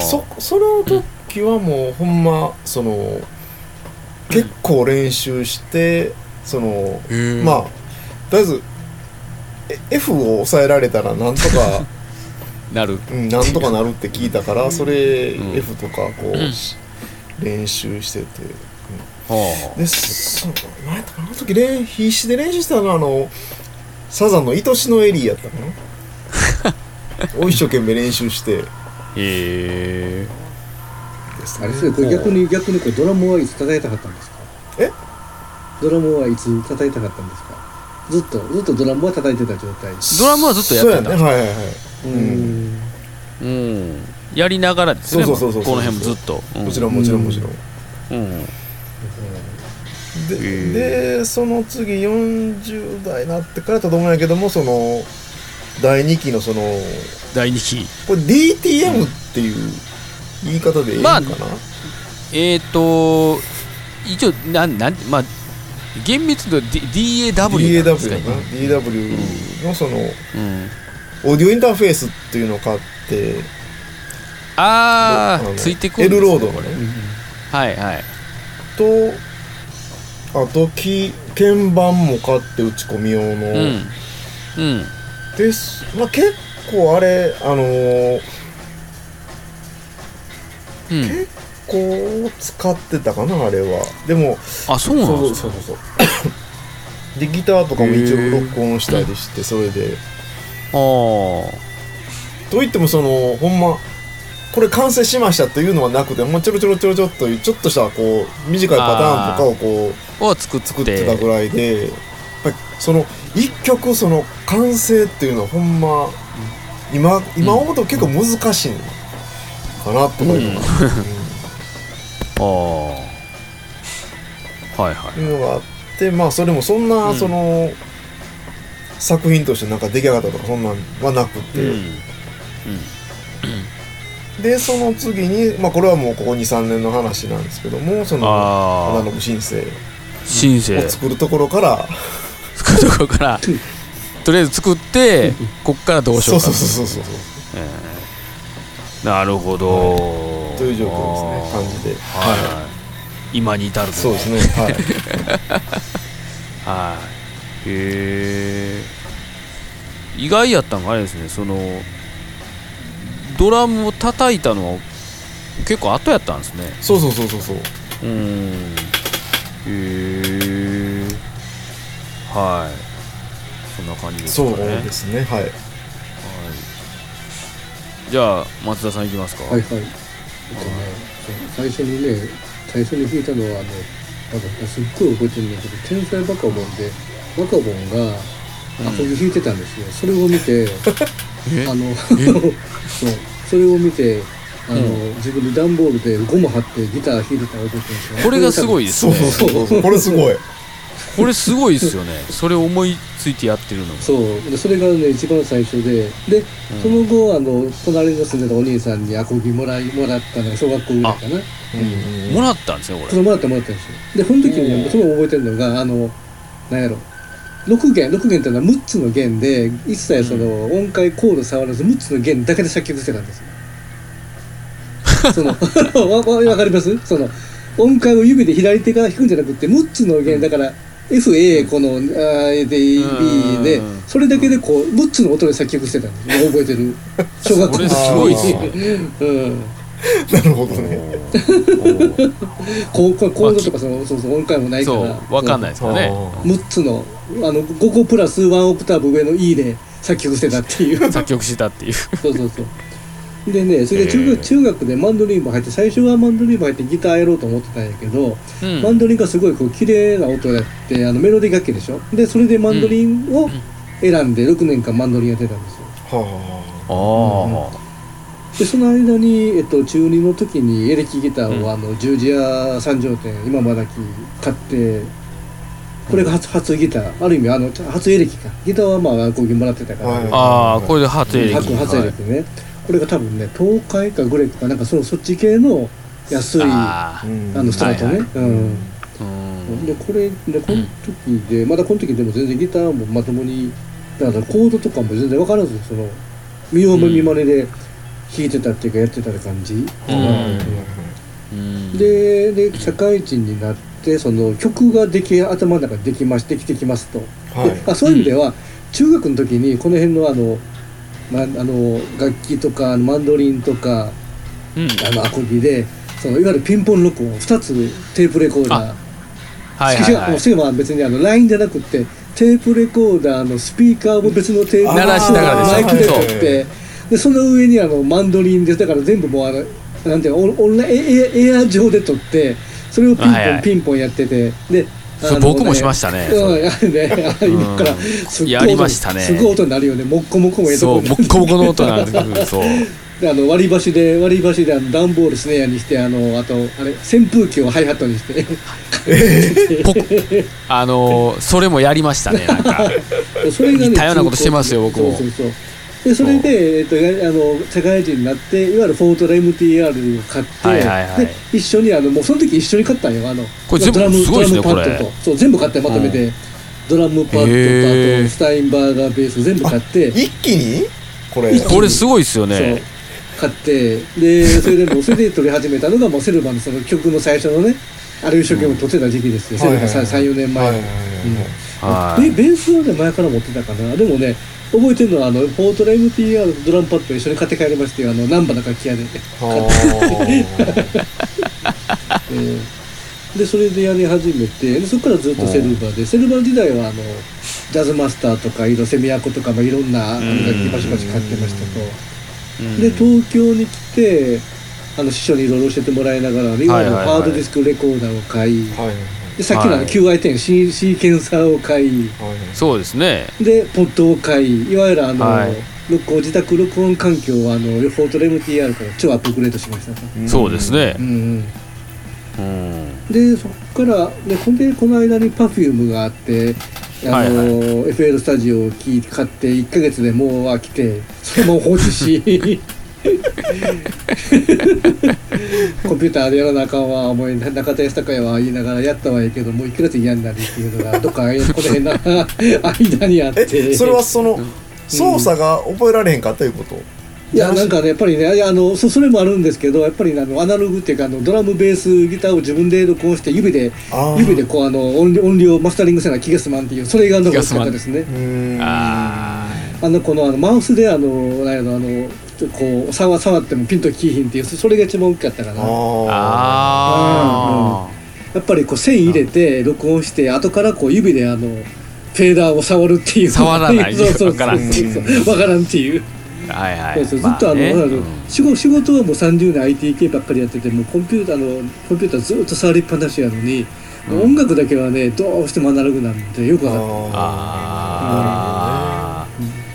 Speaker 1: そその時はもうほんまその結構練習してそのまあとりあえずえ F を抑えられたらなんとか
Speaker 2: なる。
Speaker 1: うんなんとかなるって聞いたからそれ
Speaker 2: うん。
Speaker 1: F とかこうし練習してて。
Speaker 2: は
Speaker 1: でそ何やったかなあの時練必死で練習したのはあのサザンの「愛しのエリー」やったかな。を一生懸命練習して。
Speaker 2: あへえ。
Speaker 1: です
Speaker 3: あれですねこれ逆に逆にこれドラムはいつ叩いたかったんですか？
Speaker 1: え？
Speaker 3: ドラムはいつ叩いたかったんですか？ずっとずっとドラムは叩いてた状態。
Speaker 2: ドラムはずっとやってた。
Speaker 1: そうやね。はいはいはい。
Speaker 3: うん。
Speaker 2: うん。やりながらですね。
Speaker 1: そうそうそうそう
Speaker 2: この辺もずっと。
Speaker 1: もちろんもちろんもちろん。
Speaker 2: うん
Speaker 1: で,、
Speaker 2: へ
Speaker 1: でその次40代になってからと思うんやけどもその第2期のその
Speaker 2: 第2期。
Speaker 1: これ DTM っていう言い方でいいのかな、
Speaker 2: えっ、ー、と一応なんなんまあ厳密と D- DAW
Speaker 1: DAW DAW のその
Speaker 2: うん。
Speaker 1: オーディオインターフェースっていうのを買っての
Speaker 2: ああついてくるん
Speaker 1: L ロードのね。
Speaker 2: はいはい
Speaker 1: とあとキ鍵盤も買って打ち込み用の、
Speaker 2: うん。うん。
Speaker 1: です、まあ、結構あれあのー
Speaker 2: うん。
Speaker 1: 結構使ってたかなあれは。でも
Speaker 2: あそうなん
Speaker 1: そう
Speaker 2: ですか？
Speaker 1: そうそうそう でギターとかも一応録音したりしてそれで。
Speaker 2: あー。
Speaker 1: といってもそのほんまこれ完成しましたというのはなくてほんまちょろちょろちょろちょろっというちょっとしたこう短いパターンとかをこう
Speaker 2: を作って。
Speaker 1: 作ってたぐらいでやっぱりその一曲その完成っていうのはほんま今今思うと結構難しいのかなとかいうのが、
Speaker 2: ああはいは
Speaker 1: うんいうのがあってまあそれもそんな、
Speaker 2: うん。
Speaker 1: その作品としてなんか出来上がったとかそんなんはなくて、
Speaker 2: いうん
Speaker 1: でその次にまあこれはもうここ23年の話なんですけどもその
Speaker 2: ああ
Speaker 1: 花信申請を作るところから。
Speaker 2: 作るところから とりあえず作ってこっからどうしよ
Speaker 1: そう
Speaker 2: うか
Speaker 1: そうそうそうそう
Speaker 2: えーなるほど、
Speaker 1: という状況ですね感じで。
Speaker 2: はい、はい、今に至ると。
Speaker 1: そうですねはい。
Speaker 2: はい。へえ。意外やったんがあれですねそのドラムを叩いたのは結構後やったんですね。
Speaker 1: そうそうそうそうそう。
Speaker 2: うーん。へえはい。そんな感じですか
Speaker 1: そう
Speaker 2: ね
Speaker 1: ですねはい。
Speaker 2: はい、じゃあ松田さんいきますか。
Speaker 3: はいはい。えっとね、そう最初にね、最初に弾いたのはあの、なんかすっごい覚えてるんだけど、天才バカボンで、バカボンがアコギ弾いてたんですよ。それを見て、
Speaker 2: え
Speaker 3: あの、
Speaker 2: え？
Speaker 3: そう、それを見て、あの、
Speaker 2: う
Speaker 3: 自分で段ボールでゴム貼ってギター弾いてた覚えてるんですよ。
Speaker 2: これがすごいです
Speaker 1: そう
Speaker 2: ね
Speaker 1: そうそうそう。これすごい。
Speaker 2: これすごいですよね。それを思いついてやってるのも。
Speaker 3: そう。でそれがね一番最初でで、その後あの隣の住んでたお兄さんにアコギもらいもらったのが小学校ぐらいかな。
Speaker 1: うん。
Speaker 2: もらったんですよこ
Speaker 3: それもらってもらったんですよ。でその時にねそれも覚えてるのがあのなんやろ6弦6弦っていうのは6つの弦で一切その音階コード触らず6つの弦だけで作曲してたんです。よその わわわかります？その音階を指で左手から弾くんじゃなくて6つの弦だから FA この A で B で
Speaker 2: うん。
Speaker 3: それだけでこう6つの音で作曲してたんです。よ覚えてる？小学校の
Speaker 2: すごいっすね
Speaker 3: うん。
Speaker 1: なるほどね。
Speaker 3: こうこうコードとかそのそうそう音階もないか
Speaker 2: そ
Speaker 3: ら
Speaker 2: う分かんないですよね
Speaker 3: 6つのあの5個プラス1オクターブ上の E で作曲してたっていう。
Speaker 2: 作曲したっていう。
Speaker 3: そうそうそう。でねそれで中学,、中学でマンドリンも入って最初はマンドリンも入ってギターやろうと思ってたんやけど、
Speaker 2: うん。
Speaker 3: マンドリンがすごいこう綺麗な音やってあのメロディー楽器でしょ。でそれでマンドリンを選んで6年間マンドリンやってたんですよ。
Speaker 1: は
Speaker 2: あ。
Speaker 3: でその間に、えっと、中2の時にエレキギターを、
Speaker 2: うん。
Speaker 3: あの十字屋三条店今まだき買ってこれが初初ギター。ある意味あの初エレキか。ギターはまあ講義もらってたから、
Speaker 1: はい
Speaker 2: あああこれで初エレキ。
Speaker 3: 初初エレキね、これが多分ね東海かグレックかなんかそのそっち系の安いあのスタートね、
Speaker 2: はい
Speaker 3: うん。
Speaker 2: ーうん。
Speaker 3: でこれでこの時で、まだこの時でも全然ギターもまともにだからコードとかも全然分からずその見ようも見まねで弾いてたっていうかやってたって感じ、
Speaker 2: うん。
Speaker 3: でで社会人になってその曲ができ頭の中でできましできてきますと、
Speaker 1: はい。
Speaker 3: であそういう意味では、中学の時にこの辺のあの,、ま、あの楽器とかマンドリンとか
Speaker 2: うん。
Speaker 3: あのアコギでそのいわゆるピンポン録音2つテープレコーダー。
Speaker 2: はい
Speaker 3: しかも
Speaker 2: はいはい。
Speaker 3: しかも別にあのラインじゃなくてテープレコーダーのスピーカーも別のテープ
Speaker 2: 鳴らしながら
Speaker 3: マイクで撮って。でその上にあのマンドリンでだから全部もうあのなんていうのオンラインエア上で撮ってそれをピンポン、
Speaker 2: はいはい。
Speaker 3: ピンポンやっててで
Speaker 2: そう僕もしましたね。
Speaker 3: うんあれねあ今からすっごい音
Speaker 2: やりましたね。
Speaker 3: すごい音になるよね。もっこもこもええとこ
Speaker 2: そうもっこもこの音なんです。けどそう。
Speaker 3: であの割り箸で割り箸であの段ボールスネアにしてあのあとあれ扇風機をハイハットにして。
Speaker 2: あのーそれもやりましたねなんか。
Speaker 3: それがね
Speaker 2: 似たようなことしてますよ僕も。
Speaker 3: そうそうそうでそれで、えっと、やあの社会人になっていわゆるフォートラ MTR を買って、
Speaker 2: はいはいはい。
Speaker 3: で一緒にあのもうその時一緒に買ったんよあの
Speaker 2: これ全部
Speaker 3: ドラムドラムパッドと。そう全部買ってまとめて、ドラムパッドとあとスタインバーガーベース全部買って。
Speaker 1: 一気に？これ。
Speaker 2: これすごいですよ
Speaker 3: そう。
Speaker 2: ね
Speaker 3: 買って。でそれでもう それで撮り始めたのがもうセルバのその曲の最初のねあれを一生懸命撮ってた時期ですよ、セルバ34年前。の。
Speaker 1: はいはいはい
Speaker 2: はい。
Speaker 3: でベースはね前から持ってたかな。でもね覚えてるのはあのフォートラ MTR とドラムパッドを一緒に買って帰りましてあの難波の楽器屋で、
Speaker 1: は
Speaker 3: えー でそれでやり始めてでそこからずっとセルバーでセルバー時代はあのジャズマスターとかいろセミアコとか、まあ、いろんな楽器バシバシ買ってましたと。
Speaker 2: うん。
Speaker 3: で東京に来てあの師匠にいろいろ教えてもらいながらいわゆる
Speaker 2: はいはいはい。
Speaker 3: ハードディスクレコーダーを買い、
Speaker 1: いはいはい
Speaker 3: でさっきのあの
Speaker 2: はい。
Speaker 3: QI10 シーシーケンサーを買い。
Speaker 1: はい
Speaker 2: そうですね。
Speaker 3: でポットを買い。いわゆるあの、
Speaker 2: はい。
Speaker 3: 録音自宅録音環境をあのフォートレ MTR から超アップグレードしました。と、
Speaker 2: そうですね。
Speaker 3: うんうん。
Speaker 2: うん。
Speaker 3: でそこからでほんでこの間に Perfume があってあの、
Speaker 2: はいは
Speaker 3: FL スタジオを聞い買って1ヶ月でもう飽きてそのまま放置しコンピューターでやらなあかんわ。思い中田康隆は言いながらやったはいいけどもう1ヶ月嫌になるっていうのがどっかこの辺の間にあって。
Speaker 1: えそれはその操作が覚えられへんかったいうこと？
Speaker 3: いやなんかねやっぱりねあのそそれもあるんですけどやっぱりねあのアナログっていうかあのドラムベースギターを自分で録音して指で指でこうあの音量音量マスタリングせな気がすまんっていうそれが残ったかですね。
Speaker 2: あ
Speaker 3: あのこのあのマウスであのなんやろあのこう触触ってもピンとキーヒンっていうそそれが一番大きかったかな。
Speaker 2: ー。
Speaker 1: あ
Speaker 2: あ
Speaker 3: やっぱりこう線入れて録音して後からこう指であのフェーダーを触るっていう。
Speaker 2: 触らない。
Speaker 3: そうそうそう
Speaker 2: わからん
Speaker 3: そうそう。わからんっていう。
Speaker 2: ーはいはい。
Speaker 3: そうずっとあの、
Speaker 2: まね
Speaker 3: なんだろう。
Speaker 2: うん。
Speaker 3: 仕事仕事はもう30年 IT 系ばっかりやっててもうコンピューターのコンピューターずっと触りっぱなしやのに、
Speaker 2: うん。
Speaker 3: 音楽だけはねどうしてもアナログなんでよくわかっ
Speaker 2: あ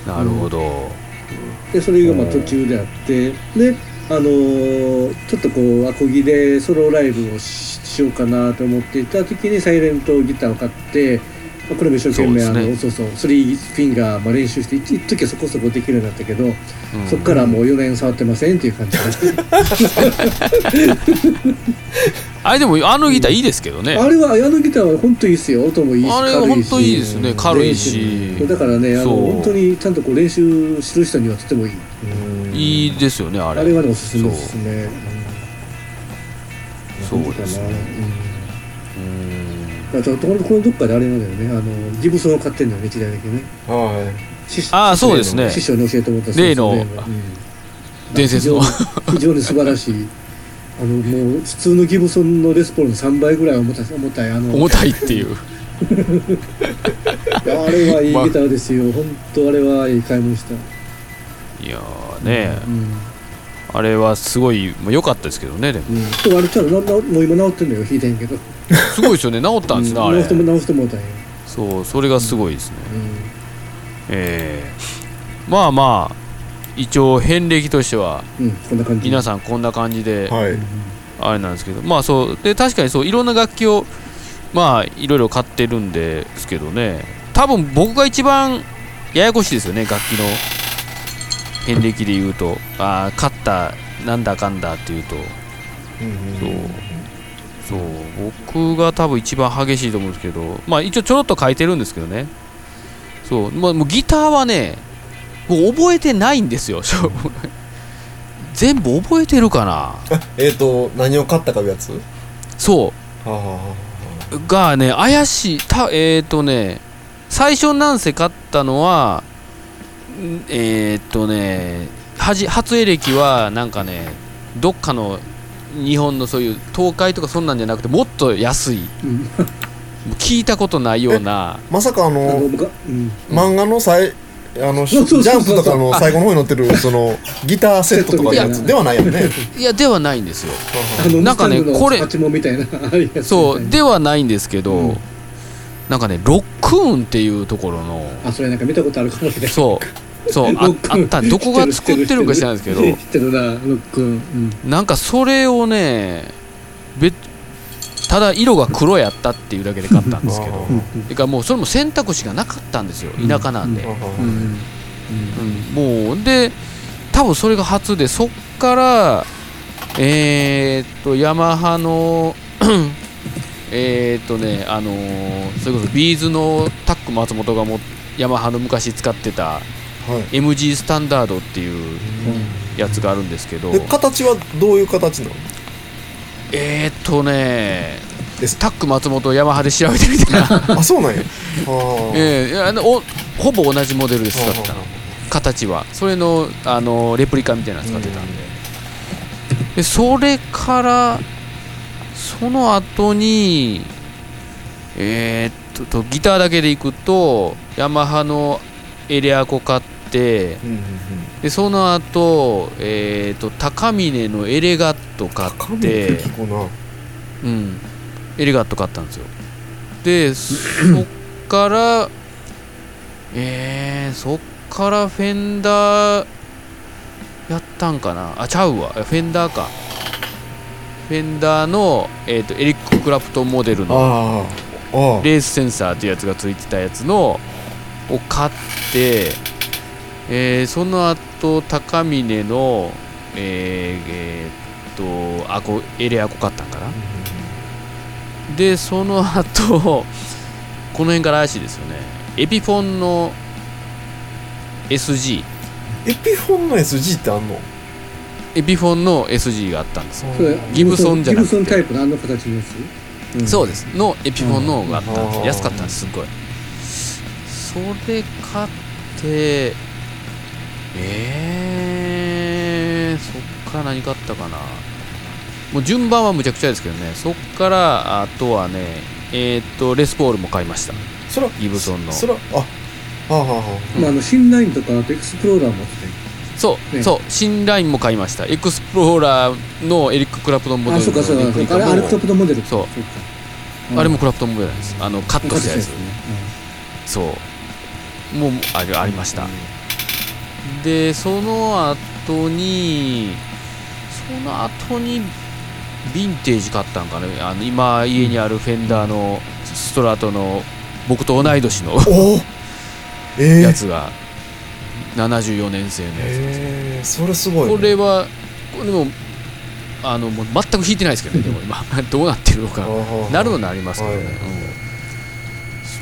Speaker 2: あなるほど。
Speaker 3: たでそれがまあ途中であってであのーちょっとこうアコギでソロライブをしようかなと思っていた時にサイレントギターを買ってこれも一生懸命あの
Speaker 2: そうですね。
Speaker 3: そうそうスリーフィンガーまあ練習して一一時はそこそこできるようになったけど、
Speaker 2: うん。
Speaker 3: そっからもう4年触ってませんっていう感じで
Speaker 2: あれでもあのギターいいですけどね。
Speaker 3: あれはあのギターは本当いいですよ。音もいいし
Speaker 2: あれは本当いいですね。軽いし。
Speaker 3: だからねあの本当にちゃんとこう練習する人にはとてもいい。
Speaker 2: いいですよねあれ。
Speaker 3: あれはねおすすめですね。
Speaker 2: そう。ですね。
Speaker 3: ね
Speaker 2: うん
Speaker 3: あとこのこのどっかであれなんだよね。あのギブソンを買ってんだよね一台だけね。
Speaker 1: は
Speaker 3: 師
Speaker 2: あーそうですね。
Speaker 3: 師匠に教えてもらった
Speaker 2: 例の
Speaker 3: そうそう
Speaker 2: 伝説の。
Speaker 3: 非常に素晴らしい。あのもう普通のギブソンのレスポールの3倍ぐらい重たい重たいあの。
Speaker 2: 重たいっていう。
Speaker 3: あれはいいギターですよ、本当あれはいい買い物した、
Speaker 2: いやーね。
Speaker 3: うん
Speaker 2: あれはすごい良かったですけどねでも。
Speaker 3: うん、でもあれちゃんとななもう今治ってんのよ弾いてんけど
Speaker 2: すごいですよね治ったんですね、あれ。
Speaker 3: うん直しても直してもうたんよ、
Speaker 2: そうそれがすごいですね、
Speaker 3: うん。
Speaker 2: えー。まあまあ一応遍歴としては
Speaker 3: うん、こんな感じ。
Speaker 2: 皆さんこんな感じで
Speaker 1: はい。
Speaker 2: あれなんですけどまあそうで確かにそういろんな楽器をまあいろいろ買ってるんですけどね。多分僕が一番ややこしいですよね楽器の遍歴で言うとああ買ったなんだかんだっていうと
Speaker 1: うんうん
Speaker 2: そう。そう。僕が多分一番激しいと思うんですけどまあ一応ちょろっと書いてるんですけどね。そう、まあ、もうギターはねもう覚えてないんですよ 全部覚えてるかな？
Speaker 1: あ えっと何を買ったかいうやつ？
Speaker 2: そう。がね怪しい。たえっ、ー、とね最初なんせ買ったのはんえっ、ー、とねはじ初エレキはなんかねどっかの日本のそういう東海とかそんなんじゃなくてもっと安い。聞いたことないような。
Speaker 1: あまさかあ
Speaker 3: あのうん。
Speaker 1: 漫画の最あのジャンプとかの最後の方に載ってるそのギターセットとかのやつ。ではないよね。
Speaker 2: いやではないんですよ。
Speaker 3: あの
Speaker 2: なんかねこれそうではないんですけど、
Speaker 3: うん。
Speaker 2: なんかねロックーンっていうところの
Speaker 3: あそれなんか見たことあるかもしれない。
Speaker 2: そうそうああった。どこが作ってるんか知らないですけど。
Speaker 3: 知ってるなロックうん。
Speaker 2: なんかそれをねべただ色が黒やったっていうだけで買ったんですけど。
Speaker 1: うん。
Speaker 3: うん
Speaker 2: てかもうそれも選択肢がなかったんですよ田舎なんで、もうで多分それが初でそっからえーっとヤマハの えーっとねあのーそれこそビーズのタック松本がもヤマハの昔使ってた
Speaker 1: はい
Speaker 2: MG スタンダードっていうやつがあるんですけど。
Speaker 1: で形はどういう形なの？
Speaker 2: えーっとねタック松本をヤマハで調べてみたら。
Speaker 1: あそうなんや。はあ
Speaker 2: ええいやあのおほぼ同じモデルで使ってたの
Speaker 1: は
Speaker 2: 形は。それのあのレプリカみたいなの使ってたんで,、でそれからその後にえーっととギターだけでいくとヤマハのエレアコ買って
Speaker 1: うんうんうん。
Speaker 2: でその後、えーっと高峰のエレガット買っ
Speaker 1: て。う
Speaker 2: ん、エレガット買ったんですよ。でそっからえー、そっからフェンダーやったんかな。あちゃうわ。フェンダーか。フェンダーの、えー、とエリック・クラプトンモデルのレースセンサーっていうやつがついてたやつのを買って、えーその後高峰のえーえーっとアコエレアコ買ったんかな？でその後 この辺から怪しいですよね。エピフォンの SG
Speaker 1: エピフォンの SG ってあんの？
Speaker 2: エピフォンの SG があったんですギブソンじゃなくて。
Speaker 3: ギブソンタイプのあの形のやつ？
Speaker 2: そうです。のエピフォンのがあったん。です
Speaker 1: うん。
Speaker 2: 安かったんですすっごい。それ買ってえー、そっから何買ったかな？もう順番はむちゃくちゃですけどね。そっからあとはねえーっとレスポールも買いました。
Speaker 1: それは
Speaker 2: ギブソンの。
Speaker 1: それはあはあはあは
Speaker 3: まああの新ラインとかあとエクスプローラーもあって。
Speaker 2: そう、
Speaker 3: ね。
Speaker 2: そう新ラインも買いました。エクスプローラーのエリック・クラプトンモデルの
Speaker 3: あそうかそうかあれあれクラプトンモデル
Speaker 2: そう。
Speaker 3: そうか。
Speaker 2: あれもクラプトンモデルなんです。あのカットしたやつ。
Speaker 3: ね。
Speaker 2: そう。もうあれありました、でその後にその後にヴィンテージ買ったんかねあの今家にあるフェンダーのストラトの僕と同い年の
Speaker 1: ええ
Speaker 2: やつが74年生のやつです
Speaker 1: ええそれすごいね。
Speaker 2: これはこれもあのもう全く弾いてないですけどねでも今。どうなってるのか。なるのなりますけどね、
Speaker 1: はい。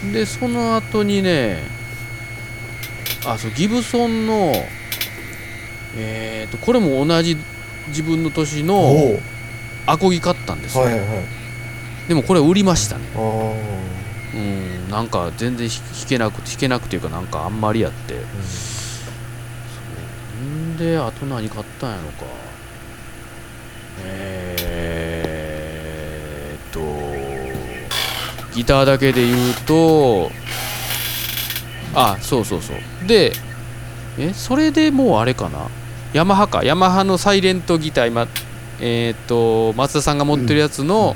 Speaker 2: うん、でその後にねあそうギブソンのえっ、とこれも同じ自分の年
Speaker 1: お
Speaker 2: の
Speaker 1: お
Speaker 2: アコギ買ったんですよ、
Speaker 1: はいはいはい。
Speaker 2: でもこれ売りましたね。うんなんか全然弾弾けなくて弾けなくていうかなんかあんまりやって。ん。であと何買ったんやろか。えー、っとギターだけで言うとあそうそうそう。でえそれでもうあれかな？ヤマハか。ヤマハのサイレントギター今えー、っと松田さんが持ってるやつの、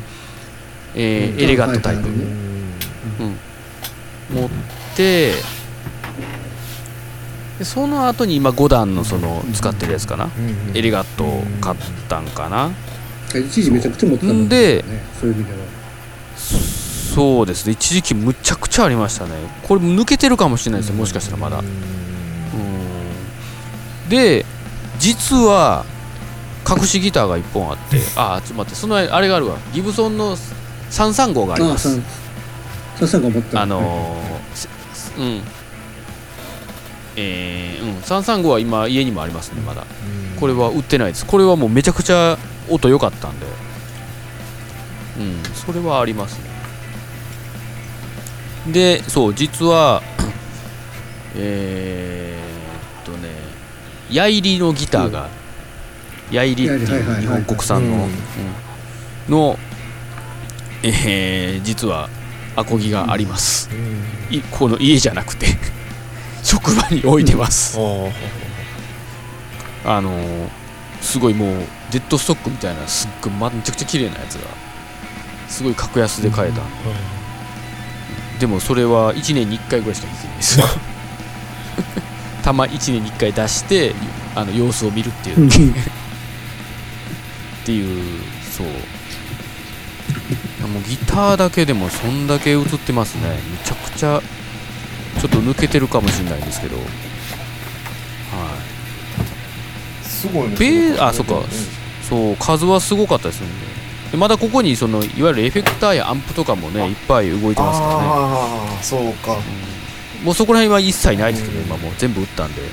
Speaker 2: えー
Speaker 3: うん
Speaker 2: エレガントタイプ、
Speaker 3: はいはいはい
Speaker 2: 持ってでその後に今5段のその使ってるやつかな、エレガットを買ったんかな、
Speaker 3: 一時めちゃくちゃ持ってたもん
Speaker 2: で
Speaker 3: ねそういう意味では
Speaker 2: そうですね。一時期むちゃくちゃありましたね。これ抜けてるかもしれないですよ。もしかしたらまだ。うん。で実は隠しギターが1本あってあちょっと待って。そのあれがあるわ。ギブソンの335があります。
Speaker 3: あさささんが持った
Speaker 2: あのーすうん。えー、うん。335は今家にもありますねまだ。これは売ってないです。これはもうめちゃくちゃ音良かったんで。うん。それはありますねでそう実はえー、っとね矢入りのギターが、矢入りって
Speaker 3: はい
Speaker 2: う日本国産の、
Speaker 1: うん。
Speaker 2: うん。のえー、実はアコギがあります、いこの家じゃなくて 職場に置いてます、あのーすごいもうデッドストックみたいなすっごいまめちゃくちゃ綺麗なやつがすごい格安で買えた、でもそれは1年に1回ぐらいしか弾けないです。たま1年に1回出してあの様子を見るっていう。っていうそう。もうギターだけでもそんだけ映ってますね。めちゃくちゃちょっと抜けてるかもしれないんですけど。はい。
Speaker 1: すごいね。
Speaker 2: ベーあそっか。そう数はすごかったですよねでまだここにそのいわゆるエフェクターやアンプとかもねいっぱい動いてますからね。
Speaker 1: ああそうか。
Speaker 2: もうそこら辺は一切ないですけど、
Speaker 1: うん。
Speaker 2: 今もう全部打ったんで。そ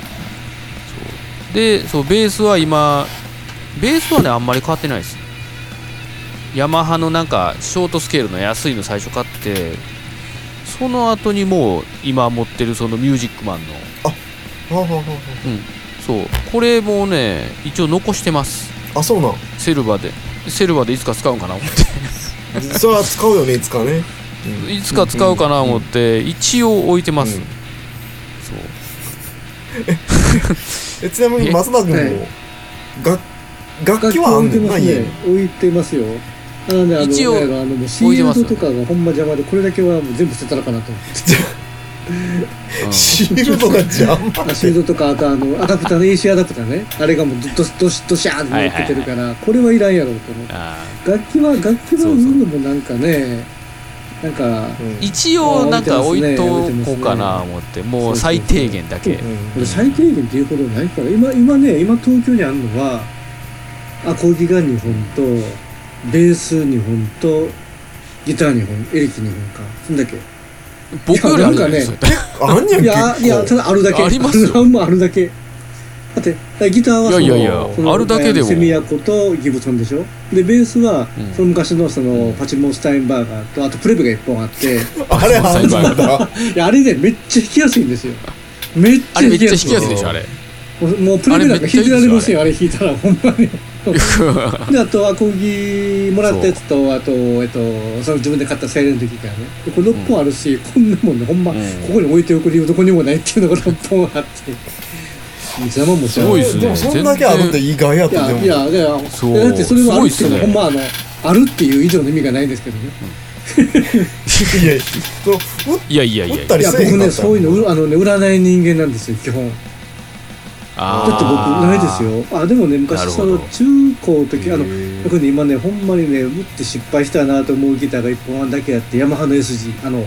Speaker 2: う。でそうベースは今ベースはねあんまり変わってないです。ヤマハのなんかショートスケールの安いの最初買ってその後にもう今持ってるそのミュージックマンの。
Speaker 1: はははは
Speaker 2: そう。これもね一応残してます。
Speaker 1: あそうなん。
Speaker 2: セルバーでセルバーでいつか使うんかな思って。
Speaker 1: それは使うよねいつかね。うん。
Speaker 2: いつか使うかな思って一応置いてます、
Speaker 1: うん。
Speaker 2: そう。
Speaker 1: えちなみに松田君も
Speaker 3: はい。
Speaker 1: 楽楽器はあんねんな
Speaker 3: 置いてますね
Speaker 1: 家に
Speaker 3: 置いてますよ。あのねあの
Speaker 2: 一応
Speaker 3: ねあのもうシ
Speaker 2: 置いてますよ
Speaker 3: ールドとかがほんま邪魔でこれだけはもう全部捨てたらかなと思って。
Speaker 2: う ん
Speaker 1: シールドが邪魔。
Speaker 3: あシールドとかあとあのアダプターの AC アダプターね。あれがもうドドドシドシャーって乗っけてるから、これはいらんやろうと思って。
Speaker 2: あ
Speaker 3: 楽器は楽器は売るのもなんかねなんか
Speaker 1: うん。
Speaker 2: ー一応なんか置いとこうかな思って。もう最低限だけ。
Speaker 3: 最低限っていうほどないから。今今ね今東京にあるのはアコギが2本とベース2本とギター2本エレキ2本か。そんだけ
Speaker 2: 僕よりあるじゃないですか
Speaker 1: あんねん
Speaker 3: いやいやただあるだけ。
Speaker 2: ありますよ。
Speaker 3: あんまあるだけ。だってギターはその
Speaker 2: いやいやいやあるだけでも。
Speaker 3: セミヤコとギブソンでしょ。でベースは、
Speaker 2: うん。
Speaker 3: その昔のそのパチモンスタインバーガーとあとプレベが1本あって。
Speaker 1: あれあんねんだ。
Speaker 3: いやあれねめっちゃ弾きやすいんですよ。めっちゃ
Speaker 2: 弾
Speaker 3: 弾きやすい
Speaker 2: でしょあれ。
Speaker 3: もうプレベなんか弾いてられますよあれ弾いたらほんまにであとアコギもらったやつとあと、えっと、その自分で買ったサイレントギターね。でこれ6本あるし、こんなもんねほんま、
Speaker 2: うん。
Speaker 3: ここに置いておく理由どこにもないってい。うのが6本あって邪魔。もし
Speaker 2: すごいっすね。
Speaker 1: でもそんだけあるって意外やっ
Speaker 3: いや
Speaker 1: たでも。
Speaker 3: いやいや
Speaker 2: そう。
Speaker 3: だってそれはあるっていうのは、ほんまあのあるっていう以上の意味がないんですけどね。
Speaker 1: いや
Speaker 2: いやいやいや
Speaker 1: 打ったり
Speaker 3: いや僕ねそういうのうあのね占い人間なんですよ基本だって僕ないですよ。あでもね
Speaker 2: な
Speaker 3: 昔その中高の時あの
Speaker 1: へー
Speaker 3: 僕ね今ねほんまにね打って失敗したなと思うギターが一本だけあってヤマハの SG あの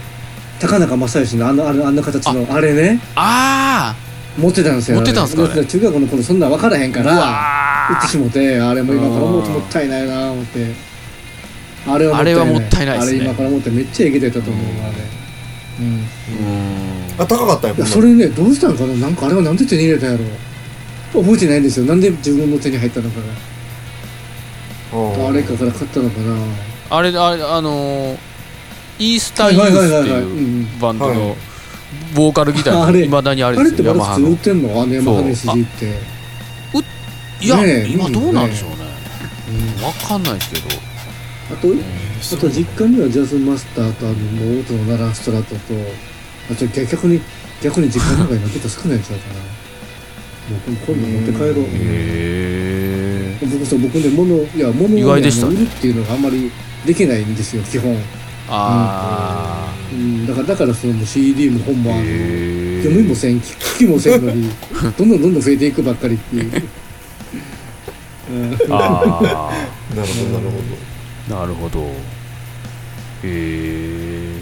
Speaker 3: 高中正義のあのあのあんな形のあ。れね。
Speaker 2: あ
Speaker 3: 持ってたんですよ
Speaker 2: 持ってたんすか？
Speaker 3: あれ。持ってた中学の頃そんなん分からへんから
Speaker 2: わ
Speaker 3: 打ってしもてあれも今から思うともったいないな思って。あれは
Speaker 2: あれはもったいないね。
Speaker 3: あれ今から思ってめっちゃいけてたと思うあれ。うん。
Speaker 2: ーうーん。
Speaker 1: あ高かったんや
Speaker 3: いやそれねどうしたんかな？なんかあれはなんで手に入れたんやろ覚えてないんですよ。なんで自分の手に入ったのかが。誰かから買ったのかな。
Speaker 2: あれあれあのーイースターユースって
Speaker 3: はいはいはいはい
Speaker 2: い。う
Speaker 3: うん
Speaker 2: バンドの
Speaker 1: はい
Speaker 2: ボーカルギター
Speaker 3: あれ
Speaker 2: い。まだにあれ
Speaker 3: あれって
Speaker 2: ですよヤマハの。
Speaker 3: まだ普通売ってんの？あのヤマハの
Speaker 2: そう
Speaker 3: SG って。
Speaker 2: いや、
Speaker 3: ねえ
Speaker 2: 今どうなんでしょうね。
Speaker 3: うん。
Speaker 2: わかんないですけど、
Speaker 3: あとあと実家にはジャズマスターとあのもう音のナラストラトとあと逆に逆に実家の方が今結構少ないんちゃう。かなもう今度持って帰ろう。
Speaker 2: へえ
Speaker 3: 僕そう僕ね物いや物
Speaker 2: 意
Speaker 3: を、ね、
Speaker 2: 外でしたね。
Speaker 3: 売るっていうのがあんまりできないんですよ基本、
Speaker 2: あ
Speaker 3: うん、だからだからその CD も本
Speaker 2: あ
Speaker 3: もあ読みもせん聞きもせんのに どんどんどんどん増えていくばっかりっていう、うん、
Speaker 2: あ
Speaker 1: なるほどなるほ
Speaker 2: あなるほど。へえ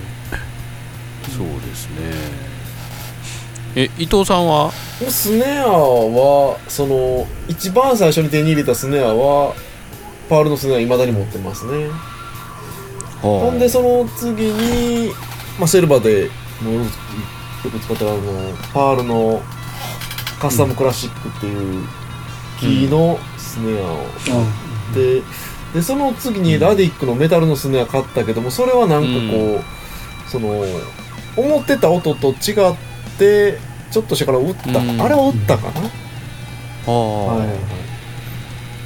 Speaker 2: そうですねえ伊藤さんは？
Speaker 1: どスネアはその一番最初に手に入れたスネアはパールのスネアいまだに持ってますね。ほ
Speaker 2: ほ
Speaker 1: んでその次に、まあ、セルバでもうよく使ってるあのパールのカスタムクラシックっていうキーのスネアを
Speaker 3: あ
Speaker 1: ででその次にラディックのメタルのスネア買ったけどもそれはなんかこう、その思ってた音と違ってちょっとしてから打った、
Speaker 2: うん。
Speaker 1: あれは打ったかな、
Speaker 2: は
Speaker 1: はいはい。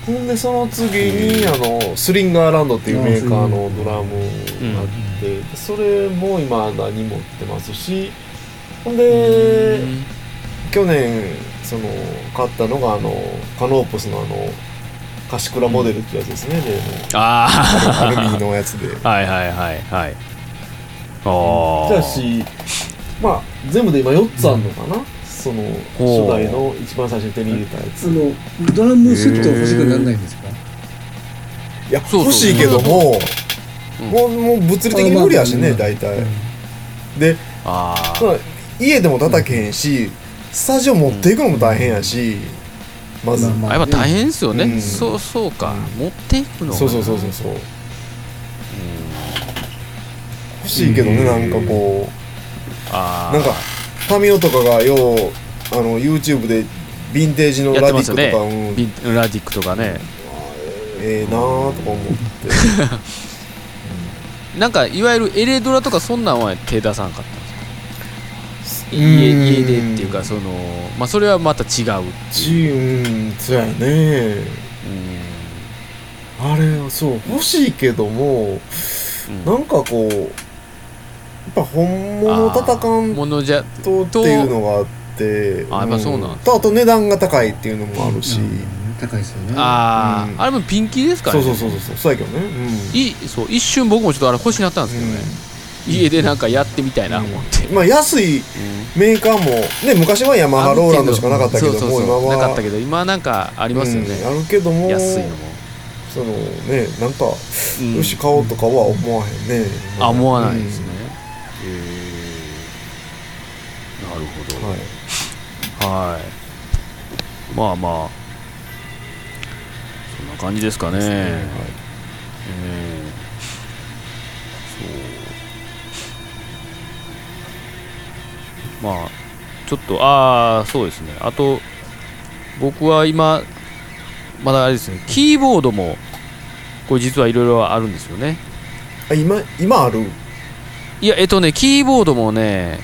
Speaker 1: ほんでその次にあのスリンガーランドっていうメーカーのドラムがあって、でそれも今だに持ってますしほんで、去年その買ったのがあのカノープスのあのカシクラモデルってやつですね、例の。
Speaker 2: あ
Speaker 1: アルミのやつで。
Speaker 2: あ はいはいはいはい。ああ
Speaker 1: だしまあ全部で今4つあるのかな、その
Speaker 2: ほう。
Speaker 1: 初代の一番最初に手に入れたやつ。
Speaker 3: あのドラムセット欲しくならないんですか？
Speaker 1: いや
Speaker 2: そうそう。
Speaker 1: 欲しいけども、
Speaker 2: うん。
Speaker 1: もうもう物理的に無理やしね、
Speaker 3: あまあ。
Speaker 1: 大体、
Speaker 3: うん。
Speaker 1: で、家でも叩けへんし、スタジオ持っていくのも大変やし、まず、
Speaker 3: まあま
Speaker 2: あ。やっぱ大変ですよね、
Speaker 1: うん。
Speaker 2: そうそうか、持っていくのが。
Speaker 1: そうそうそうそうそう。
Speaker 2: うん。
Speaker 1: 欲しいけどね、
Speaker 3: うん。
Speaker 1: なんかこうなんかタミオとかがようあの YouTube でヴィンテージのラディックとか、うん。
Speaker 2: ラディックとかね。
Speaker 1: ええなーとか思って。
Speaker 2: なんかいわゆるエレドラとかそんなんは手出さんかった家家でっていうかそのまあそれはまた違うう。
Speaker 1: んそうやね。あれそう欲しいけども
Speaker 2: うん。
Speaker 1: なんかこうぱ本物叩かん
Speaker 2: ものじゃ
Speaker 1: とっていうのがあって。
Speaker 2: あやっぱそうなん
Speaker 1: とあと値段が高いっていうのもあるし、
Speaker 3: うん。高いですよね。
Speaker 2: ああ、
Speaker 1: うん。
Speaker 2: あれもピンキーですからね。
Speaker 1: そうそうそうそうそうやけどね。うん。
Speaker 2: いそう一瞬僕もちょっとあれ欲しなったんですけどね、家でなんかやってみたいな思って、
Speaker 1: まあ安いメーカーもね昔はヤマハローランドしかなかったけども
Speaker 2: そうそうそう。
Speaker 1: 今は。
Speaker 2: なかったけど今はなんかありますよね、
Speaker 1: うんあるけども
Speaker 2: 安いのも、
Speaker 1: そのねなんか、
Speaker 2: うん。
Speaker 1: よし買おうとかは思わへんね、
Speaker 2: あ思わないですね、えなるほど。
Speaker 1: はい。
Speaker 2: はい。まあまあ。そんな感じですかね、
Speaker 1: はい。
Speaker 2: ええそう。まあちょっとああそうですね。あと僕は今まだあれですね。キーボードもこれ実はいろいろあるんですよね。
Speaker 1: あ今今ある？
Speaker 2: いやえっとねキーボードもね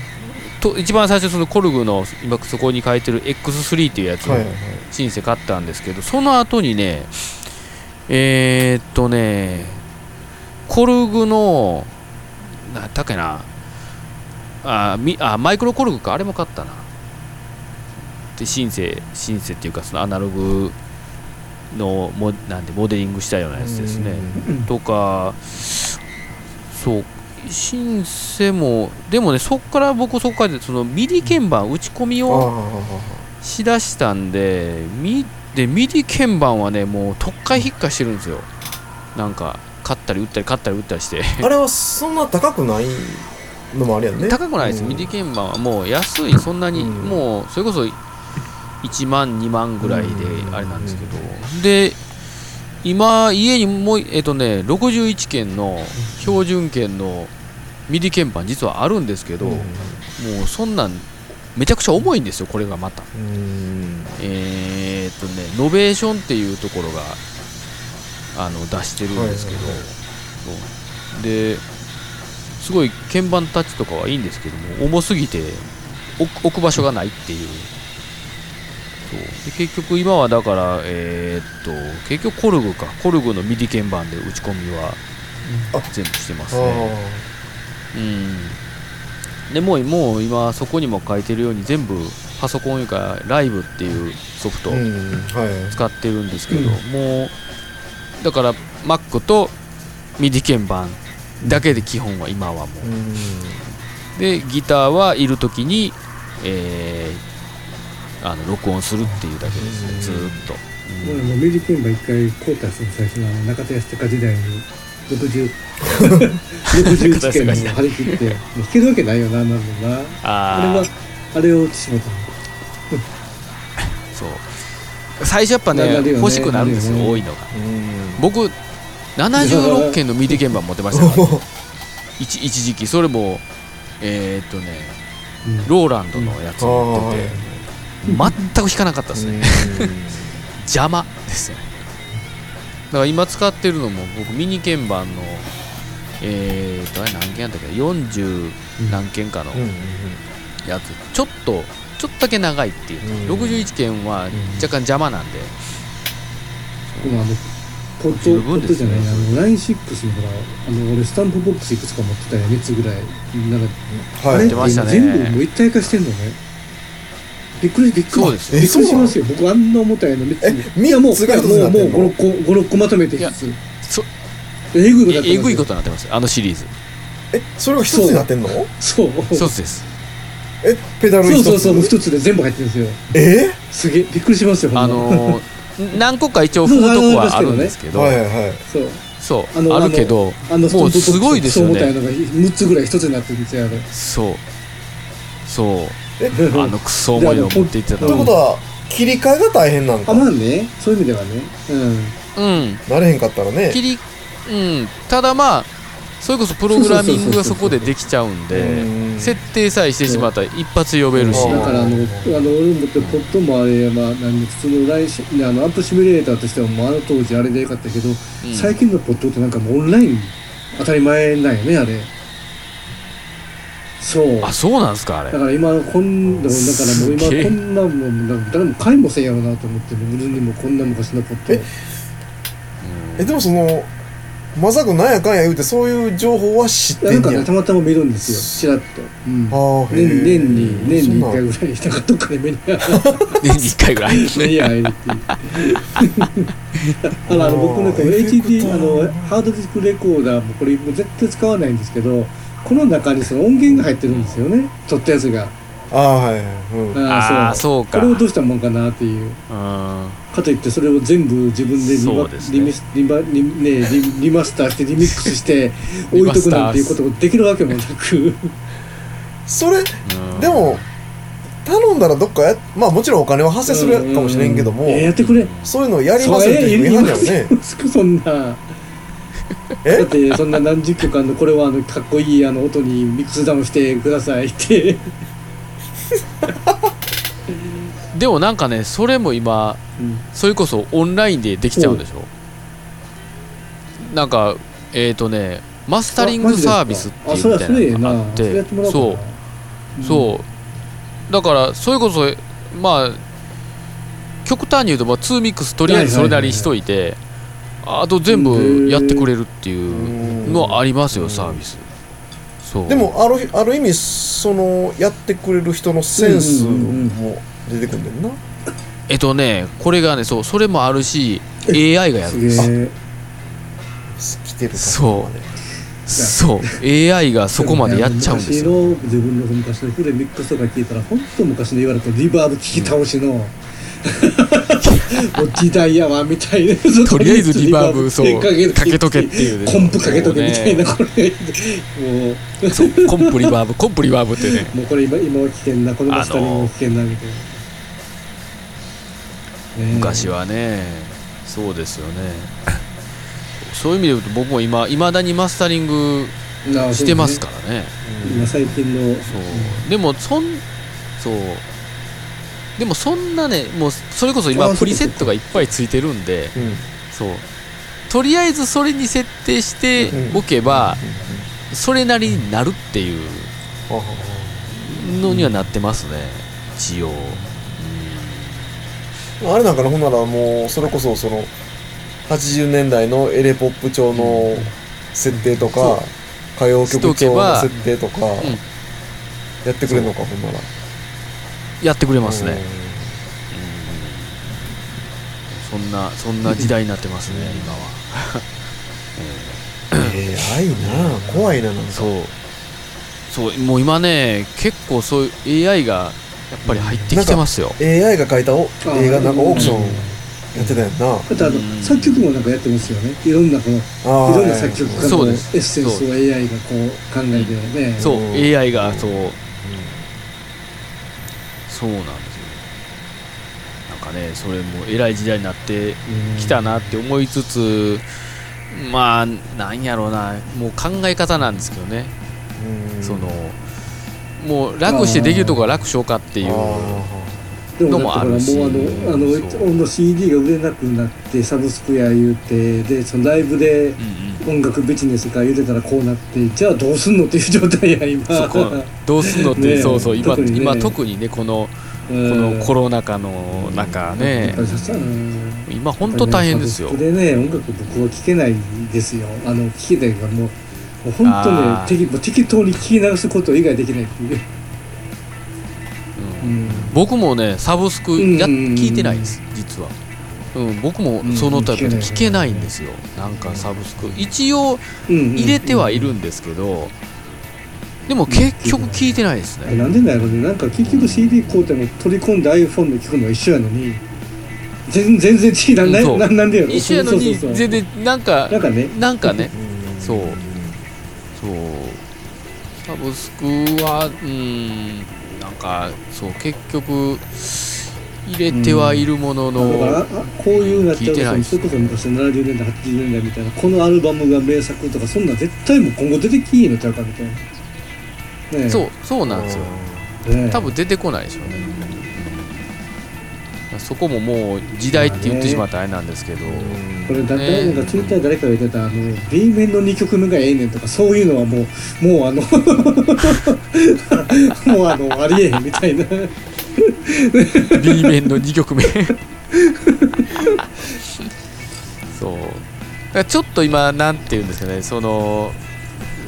Speaker 2: と一番最初そのコルグの今そこに書いてる X3 っていうやつをシンセ買ったんですけどその後にねえー、っとねコルグのなんだっけなあみあマイクロコルグかあれも買ったな。でシンセシンセっていうかそのアナログのモなんでモデリングしたようなやつですね。
Speaker 3: うん
Speaker 2: とかそうシンセもでもねそっから僕そこからでそのミディ鍵盤打ち込みをしだしたんでミでミディ鍵盤はねもうとっかえひっかえしてるんですよ。なんか買ったり売ったり買ったり売ったりして。
Speaker 1: あれはそんな高くないのもあれやんね。
Speaker 2: 高くないです、
Speaker 1: うん。
Speaker 2: ミディ鍵盤はもう安い。そんなに、
Speaker 1: うん。
Speaker 2: もうそれこそ1万2万ぐらいで
Speaker 1: うん。
Speaker 2: あれなんですけど、で今家にもうえっとね61鍵の標準鍵のミディ鍵盤実はあるんですけど、
Speaker 1: うん。
Speaker 2: もうそんなんめちゃくちゃ重いんですよこれがまた。
Speaker 1: うん。
Speaker 2: えーっとねノベーションっていうところがあの出してるんですけど、ですごい鍵盤タッチとかはいいんですけども重すぎて置く置く場所がないっていうそう。で結局今はだからえーっと結局コルグか。コルグのミディ鍵盤で打ち込みは
Speaker 1: あ。
Speaker 2: 全部してます
Speaker 1: あ
Speaker 2: ねうん。でもうもう今そこにも書いてるように全部パソコンいうかライブっていうソフト使ってるんですけど、もうだから Mac とミディ鍵盤だけで基本は今はもう。
Speaker 1: うん。
Speaker 2: でギターはいる時に、えーあの録音するっていうだけですね。
Speaker 1: うん
Speaker 2: ずーっと、
Speaker 3: もうもうミディ鍵盤一回買うたその最初の中田康隆時代に60 61件も張り切って弾けるわけないよなあんな あれ
Speaker 2: あ
Speaker 3: はあれを落ちてしまったの
Speaker 2: あそう。最初やっぱね
Speaker 3: ね。
Speaker 2: 欲しくなるんですよ、
Speaker 3: ね。
Speaker 2: 多いのが。
Speaker 1: うん。
Speaker 2: 僕76件のミディ鍵盤持ってましたから、一一時期。それもえーっとね
Speaker 3: うん。
Speaker 2: ローランドのやつ持ってて、全く弾かなかったですね、邪魔ですよね。だから今使ってるのも僕ミニ鍵盤のえーとあれ何件やったっけ40何件かの
Speaker 1: うんうんうん。
Speaker 2: やつ。ちょっとちょっとだけ長いっていう、
Speaker 1: うん。
Speaker 2: 61件は若干邪魔なんで、
Speaker 3: でもあのポッ
Speaker 2: 十
Speaker 3: トポットじゃ
Speaker 2: 分ですね
Speaker 3: ないあのライン6のほらあの俺スタンプボックスいくつか持ってたよ3つぐらい。なんかあれ？って
Speaker 1: はい
Speaker 2: 出ましたね。
Speaker 3: 全部もう一体化してんのねびっくりびっくり。
Speaker 2: そうですよ。
Speaker 3: びっくりしますよ。僕あんな重たいの3つ
Speaker 1: え
Speaker 3: いやもうもうもう56個56個まとめて
Speaker 2: いや
Speaker 3: 一つ
Speaker 2: そ
Speaker 3: えぐいことだった
Speaker 2: ええぐいことになってますよあのシリーズ
Speaker 1: えそれが一つになってんの
Speaker 3: そう
Speaker 2: 一つです
Speaker 1: えペダル一つ
Speaker 3: そうそうそうもう一つで全部入ってるんですよ
Speaker 1: え
Speaker 3: すげえびっくりしますよ
Speaker 2: あのー何個か一応踏むとこはあるんですけど、
Speaker 1: はいはいはい
Speaker 3: そう
Speaker 2: そう
Speaker 3: あの
Speaker 2: あるけど
Speaker 3: あの
Speaker 2: もうすごいですよね
Speaker 3: そう重たいのが6つぐらい一つになってるんですよあれ
Speaker 2: そうそう
Speaker 1: え
Speaker 2: あのクソ重いの持っていってたの。
Speaker 1: ということは切り替えが大変なんか。
Speaker 3: あまあね。そういう意味ではね。うん。
Speaker 2: うん。
Speaker 1: なれへんかったらね。
Speaker 2: 切りうん。ただまあそれこそプログラミングがそこでできちゃうんで
Speaker 1: うん。
Speaker 2: 設定さえしてしまったら一発呼べるし。
Speaker 1: うん
Speaker 3: だからあのあの俺もってポットもあれまあ何普通のラインシあのアンプシミュレーターとしてはもうあの当時あれでよかったけど、
Speaker 2: うん。
Speaker 3: 最近のポットってなんかもうオンライン当たり前なんよねあれそう。
Speaker 2: あそうなんですかあれ。
Speaker 3: だから今こんだからもう今こんなもんなんか誰も買いもせんやろなと思って自分にもこんな昔のポット
Speaker 1: ええでもそのまさかなんやかんや言うてそういう情報は知って
Speaker 3: なんか
Speaker 1: んや
Speaker 3: ねたまたま見るんですよ。ちらっと、うん。年年に年に1回ぐらいなんかどっかで目に
Speaker 2: 年に1回ぐらい。
Speaker 3: 目に入るって。い うあのあの僕なんか
Speaker 1: あー。エフェク
Speaker 3: HD あのハードディスクレコーダーもこれもう絶対使わないんですけどこの中にその音源が入ってるんですよね。撮ったやつが。
Speaker 1: ああはいはい。うん。
Speaker 2: ああそうか。
Speaker 3: これをどうしたもんかなっていう。
Speaker 2: うん。
Speaker 3: かといってそれを全部自分でリマリミスリマリ,、ね、リリマスターしてリミックスして 置いとくなんていうことができるわけもなく。
Speaker 1: それ
Speaker 2: うん。
Speaker 1: でも頼んだらどっかやまあもちろんお金は発生するかもしれんけども
Speaker 3: えやってくれ。
Speaker 1: そういうのやりますよって言いはんやろね
Speaker 3: そんなだ
Speaker 1: え
Speaker 3: ってそんな何十曲あのこれはあのかっこいいあの音にミックスダウンしてくださいって。
Speaker 2: でもなんかねそれも今
Speaker 3: うん。
Speaker 2: それこそオンラインでできちゃうんでしょ？なんかえっ、ー、とねマスタリングサービスっていうみたいなのがあっ
Speaker 3: て
Speaker 2: そうそう。だからそれこそまあ極端に言うと、まあ、2ミックスとりあえずそれなりにしといてあと全部やってくれるっていうのありますよサービス。そう。
Speaker 1: でもあるある意味そのやってくれる人のセンスも出てくんだよな。
Speaker 2: えっとねこれがねそうそれもあるし AI がやるんです。
Speaker 1: てる
Speaker 2: そう。そう。AI がそこまでやっちゃうんですよ。
Speaker 3: 昔の自分の昔の古いミックスとか聞いたら本当昔の言われたリバーブ聞き倒しの、もう時代やわみたいな。
Speaker 2: とりあえずリバーブそう。
Speaker 3: かけ
Speaker 2: かけとけっていうね。
Speaker 3: コンプかけとけみたいな。
Speaker 2: も
Speaker 3: これ。もう
Speaker 2: そうコンプリバーブコンプリバーブってね。
Speaker 3: もうこれ今今は危険なこのマスタリングも危険なみたいな、ねえ
Speaker 2: 昔はねそうですよね。そういう意味で言うと僕も今いまだにマスタリングしてますからね。
Speaker 3: 今最近の。
Speaker 2: そう。でもそんそうでもそんなねもうそれこそ今プリセットがいっぱいついてるんで
Speaker 1: うん。
Speaker 2: そう。とりあえずそれに設定しておけばそれなりになるっていう
Speaker 1: あ
Speaker 2: のにはなってますね。一応、うん。
Speaker 1: あれなんかなほんならもうそれこそその80年代のエレポップ調の設定とか歌謡曲調の設定とか
Speaker 2: ん。
Speaker 1: やってくれるのかほんなら
Speaker 2: やってくれますね、
Speaker 1: うん。
Speaker 2: そんなそんな時代になってますね今は。
Speaker 1: AI なあ怖いななんか。
Speaker 2: そう。そうもう今ね結構そういう AI がやっぱり入ってきてますよ。
Speaker 1: AI が描いたお
Speaker 3: あ
Speaker 1: 映画なんかオークション
Speaker 2: うん。
Speaker 1: やってたやんな。
Speaker 3: あとあの
Speaker 2: うん。
Speaker 3: 作曲もなんかやってますよね。いろんなこのいろんな作曲家のエッ
Speaker 2: そうです。
Speaker 3: センスを AI がこう考えてね。
Speaker 2: そう、
Speaker 1: うん。
Speaker 2: AI がそうそうなんですよ。なんかねそれも偉い時代になってきたなって思いつつまあなんやろうなもう考え方なんですけどね、
Speaker 1: うん。
Speaker 2: そのもう楽してできるとこは楽しようかっていうのも
Speaker 3: だからもうあ
Speaker 2: あるし。
Speaker 3: のあのの CD が売れなくなってサブスクや言うてでそのライブで
Speaker 2: うんうん。
Speaker 3: 音楽ビジネスが言うてたらこうなってじゃあどうすんのっていう状態や今。
Speaker 2: そこどうすんのって、そうそう今
Speaker 3: 特にね。
Speaker 2: 今特にねこの
Speaker 3: こ
Speaker 2: このコロナ禍の中ね。今本当大変ですよ。
Speaker 3: でね音楽僕は聴けないですよ。あの聴けないがもうもう本当ね適適当に聞き流すこと以外できないっていう、
Speaker 2: うん
Speaker 3: うん
Speaker 2: 僕もねサブスクや聞いてないです実は、うん、僕もそのタイプで聞けない。んですよ。なんかサブスク。一応
Speaker 3: うん
Speaker 2: 入れてはいるんですけどでも結局聞いてないですね。
Speaker 3: なんでなんやろね。なんか結局 CD 買うても取り込んで iPhone で聞くのは一緒やのに全全然違う。なななんでやろ？
Speaker 2: 一緒やのに全然なんか
Speaker 3: なんかね。
Speaker 2: なんかね。
Speaker 1: うん
Speaker 2: そう。そう。サブスクはうんかそう結局入れてはいるものの、
Speaker 3: だからあこういうなっちゃそれこそ昔の70年代80年代みたいな。このアルバムが名作とかそんなん絶対もう今後出てきいのちゃうかみたいな。ねえ。
Speaker 2: そうそうなんですよ。
Speaker 3: ねえ。
Speaker 2: 多分出てこないでしょうね、そこももう時代って言ってしまったらあれなんですけど、
Speaker 3: これだって、
Speaker 2: ね
Speaker 3: なんかツイッターで誰かが言ってたあの B 面の2曲目がええねんとかそういうのはもうもうあの もうあのありえへんみたいな。
Speaker 2: B 面の2曲目。そう。だからちょっと今なんていうんですかねその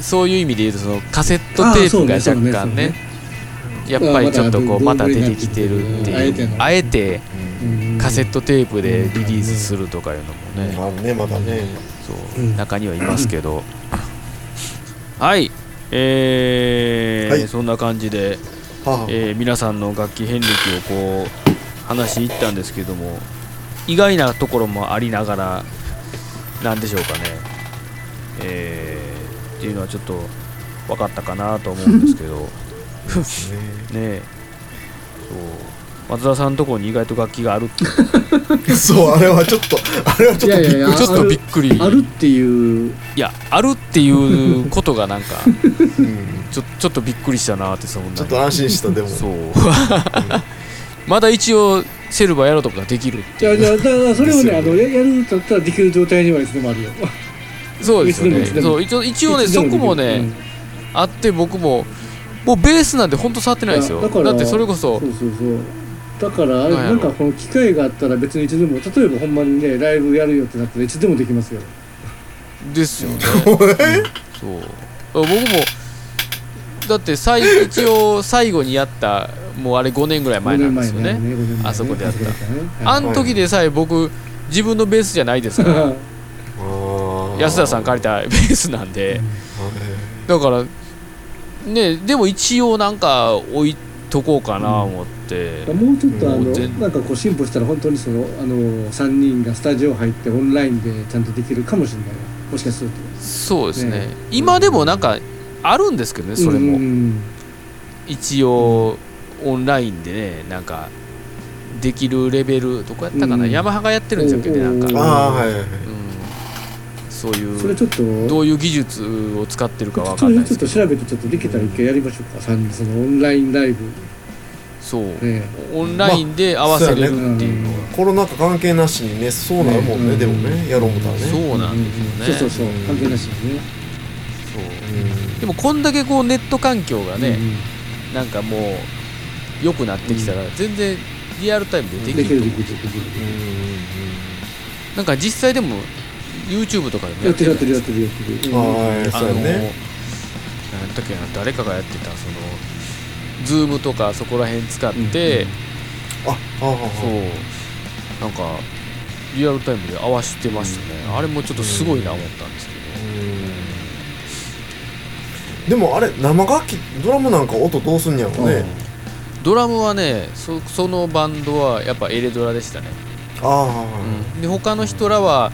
Speaker 2: そういう意味で言うとそのカセットテープが若干ねやっぱりちょっとこう
Speaker 3: また
Speaker 2: 出てきてるっていう。
Speaker 3: あえて
Speaker 2: カセットテープでリリースするとかいうのもね。
Speaker 1: まあねまだね。
Speaker 2: そう。
Speaker 3: うん。
Speaker 2: 中にはいますけど。はい。えー
Speaker 1: はい。
Speaker 2: そんな感じで
Speaker 1: はあ。
Speaker 2: えー皆さんの楽器遍歴をこう話しいったんですけども意外なところもありながらなんでしょうかね。えーっていうのはちょっと分かったかなと思うんですけど。ねえ。そう松田さんのところに意外と楽器があるって
Speaker 1: そうあれはちょっとあれはちょっとびっくり
Speaker 3: いやいやいや
Speaker 2: ちょっとびっくり。
Speaker 3: あるっていう。
Speaker 2: いやあるっていうことがなんか
Speaker 1: うん
Speaker 2: ちょちょっとびっくりしたなってそんなに。
Speaker 1: ちょっと安心したでも。
Speaker 2: そう。まだ一応セルバーやろうとかできるっていう。
Speaker 3: じゃあじゃあだからそれをねあのややるんだったらできる状態にはいつでもあるよ。
Speaker 2: そうですよね。そう一応一応ねそこもね、
Speaker 3: うん。
Speaker 2: あって僕ももうベースなんて本当触ってないですよ。
Speaker 3: だ
Speaker 2: ってそれこそ
Speaker 3: そうそうそうだからあれ
Speaker 2: なん
Speaker 3: かこの機会があったら別にいつでも例えばほんまにねライブやるよってなったらいつでもできますよ。
Speaker 2: ですよね。そう。僕もだって最一応最後にやったもうあれ5年ぐらい前なんですよね。
Speaker 3: 5年前5年前
Speaker 2: あそこでやった。
Speaker 3: ね。
Speaker 2: あん時でさえ僕自分のベースじゃないですから。
Speaker 3: はい。
Speaker 2: 安田さん借りたベースなんで。だからねでも一応なんか置いとこうかな思って、
Speaker 3: もうちょっとあのなんかこう進歩したら本当にそのあの3人がスタジオ入ってオンラインでちゃんとできるかもしれない。もしかすると
Speaker 2: そうですね。
Speaker 3: ね
Speaker 2: 今でもなんかあるんですけどねそれも、
Speaker 3: うん。
Speaker 2: 一応オンラインでねなんかできるレベルどこやったかな、
Speaker 3: うん。
Speaker 2: ヤマハがやってるんですよねなんか、
Speaker 3: うん
Speaker 1: ああはいはいはい。
Speaker 2: うん、そういう
Speaker 3: それちょっと
Speaker 2: どういう技術を使ってるかわかんないですけど。
Speaker 3: ちょっと調べてちょっとできたら一回やりましょうか。三人そのオンラインライブ
Speaker 2: そう。
Speaker 3: ね
Speaker 2: オンラインで合わせれるっていう。のは、
Speaker 1: コロナ禍関係なしにねそうなるもんね
Speaker 3: うん。
Speaker 1: でもねやろう思ったらね。
Speaker 2: そうなんですよね。
Speaker 3: そうそうそう。関係なしにね。
Speaker 2: そう。
Speaker 1: うん。
Speaker 2: でもこんだけこうネット環境がね、
Speaker 3: うん
Speaker 2: なんかもう良くなってきたら全然リアルタイムでできる。
Speaker 3: できるできるできる
Speaker 2: なんか実際でも YouTube とかでも
Speaker 3: やってるやってる
Speaker 2: る
Speaker 3: やってるやってる。
Speaker 1: ああそうやね。
Speaker 2: なんだっけな誰かがやってたそのズームとかそこら辺使って、
Speaker 1: ああああ
Speaker 2: そう。なんかリアルタイムで合わせてましたね、あれもちょっとすごいな思ったんですけど、
Speaker 1: でもあれ生楽器ドラムなんか音どうすんやろね。
Speaker 2: ドラムはねそそのバンドはやっぱエレドラでしたね、
Speaker 1: あ
Speaker 2: うん。で他の人らは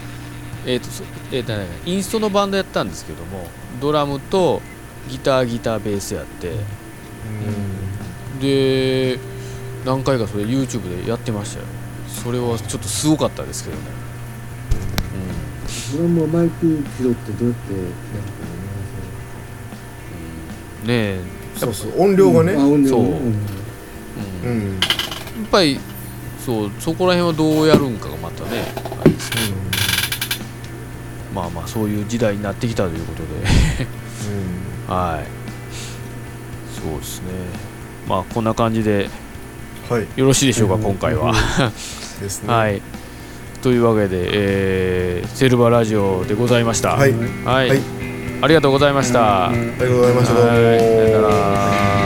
Speaker 2: えーとそえーとね、インストのバンドやったんですけどもドラムとギターギターベースやって。
Speaker 1: あ
Speaker 2: で何回かそれ YouTube でやってましたよ。それはちょっとすごかったですけどね、
Speaker 3: ドラムはマイク拾ってどうやってやる
Speaker 2: うん、ねえ。
Speaker 1: そうそう。音量がね。
Speaker 3: あ音量
Speaker 2: そう。
Speaker 3: うん。
Speaker 2: うん。
Speaker 1: うん。
Speaker 2: やっぱりそうそこら辺はどうやるんかがまたねあれですけどまあまあそういう時代になってきたということで。はい。そうですねまあこんな感じで
Speaker 1: はい。
Speaker 2: よろしいでしょうか
Speaker 3: うん。
Speaker 2: 今回は。
Speaker 1: ですね。
Speaker 2: はい。というわけで、えーセルバラジオでございました。
Speaker 1: はい。
Speaker 2: はい、
Speaker 1: はい。
Speaker 2: ありがとうございました、
Speaker 3: うん
Speaker 1: ありがとうございました。
Speaker 2: さよなら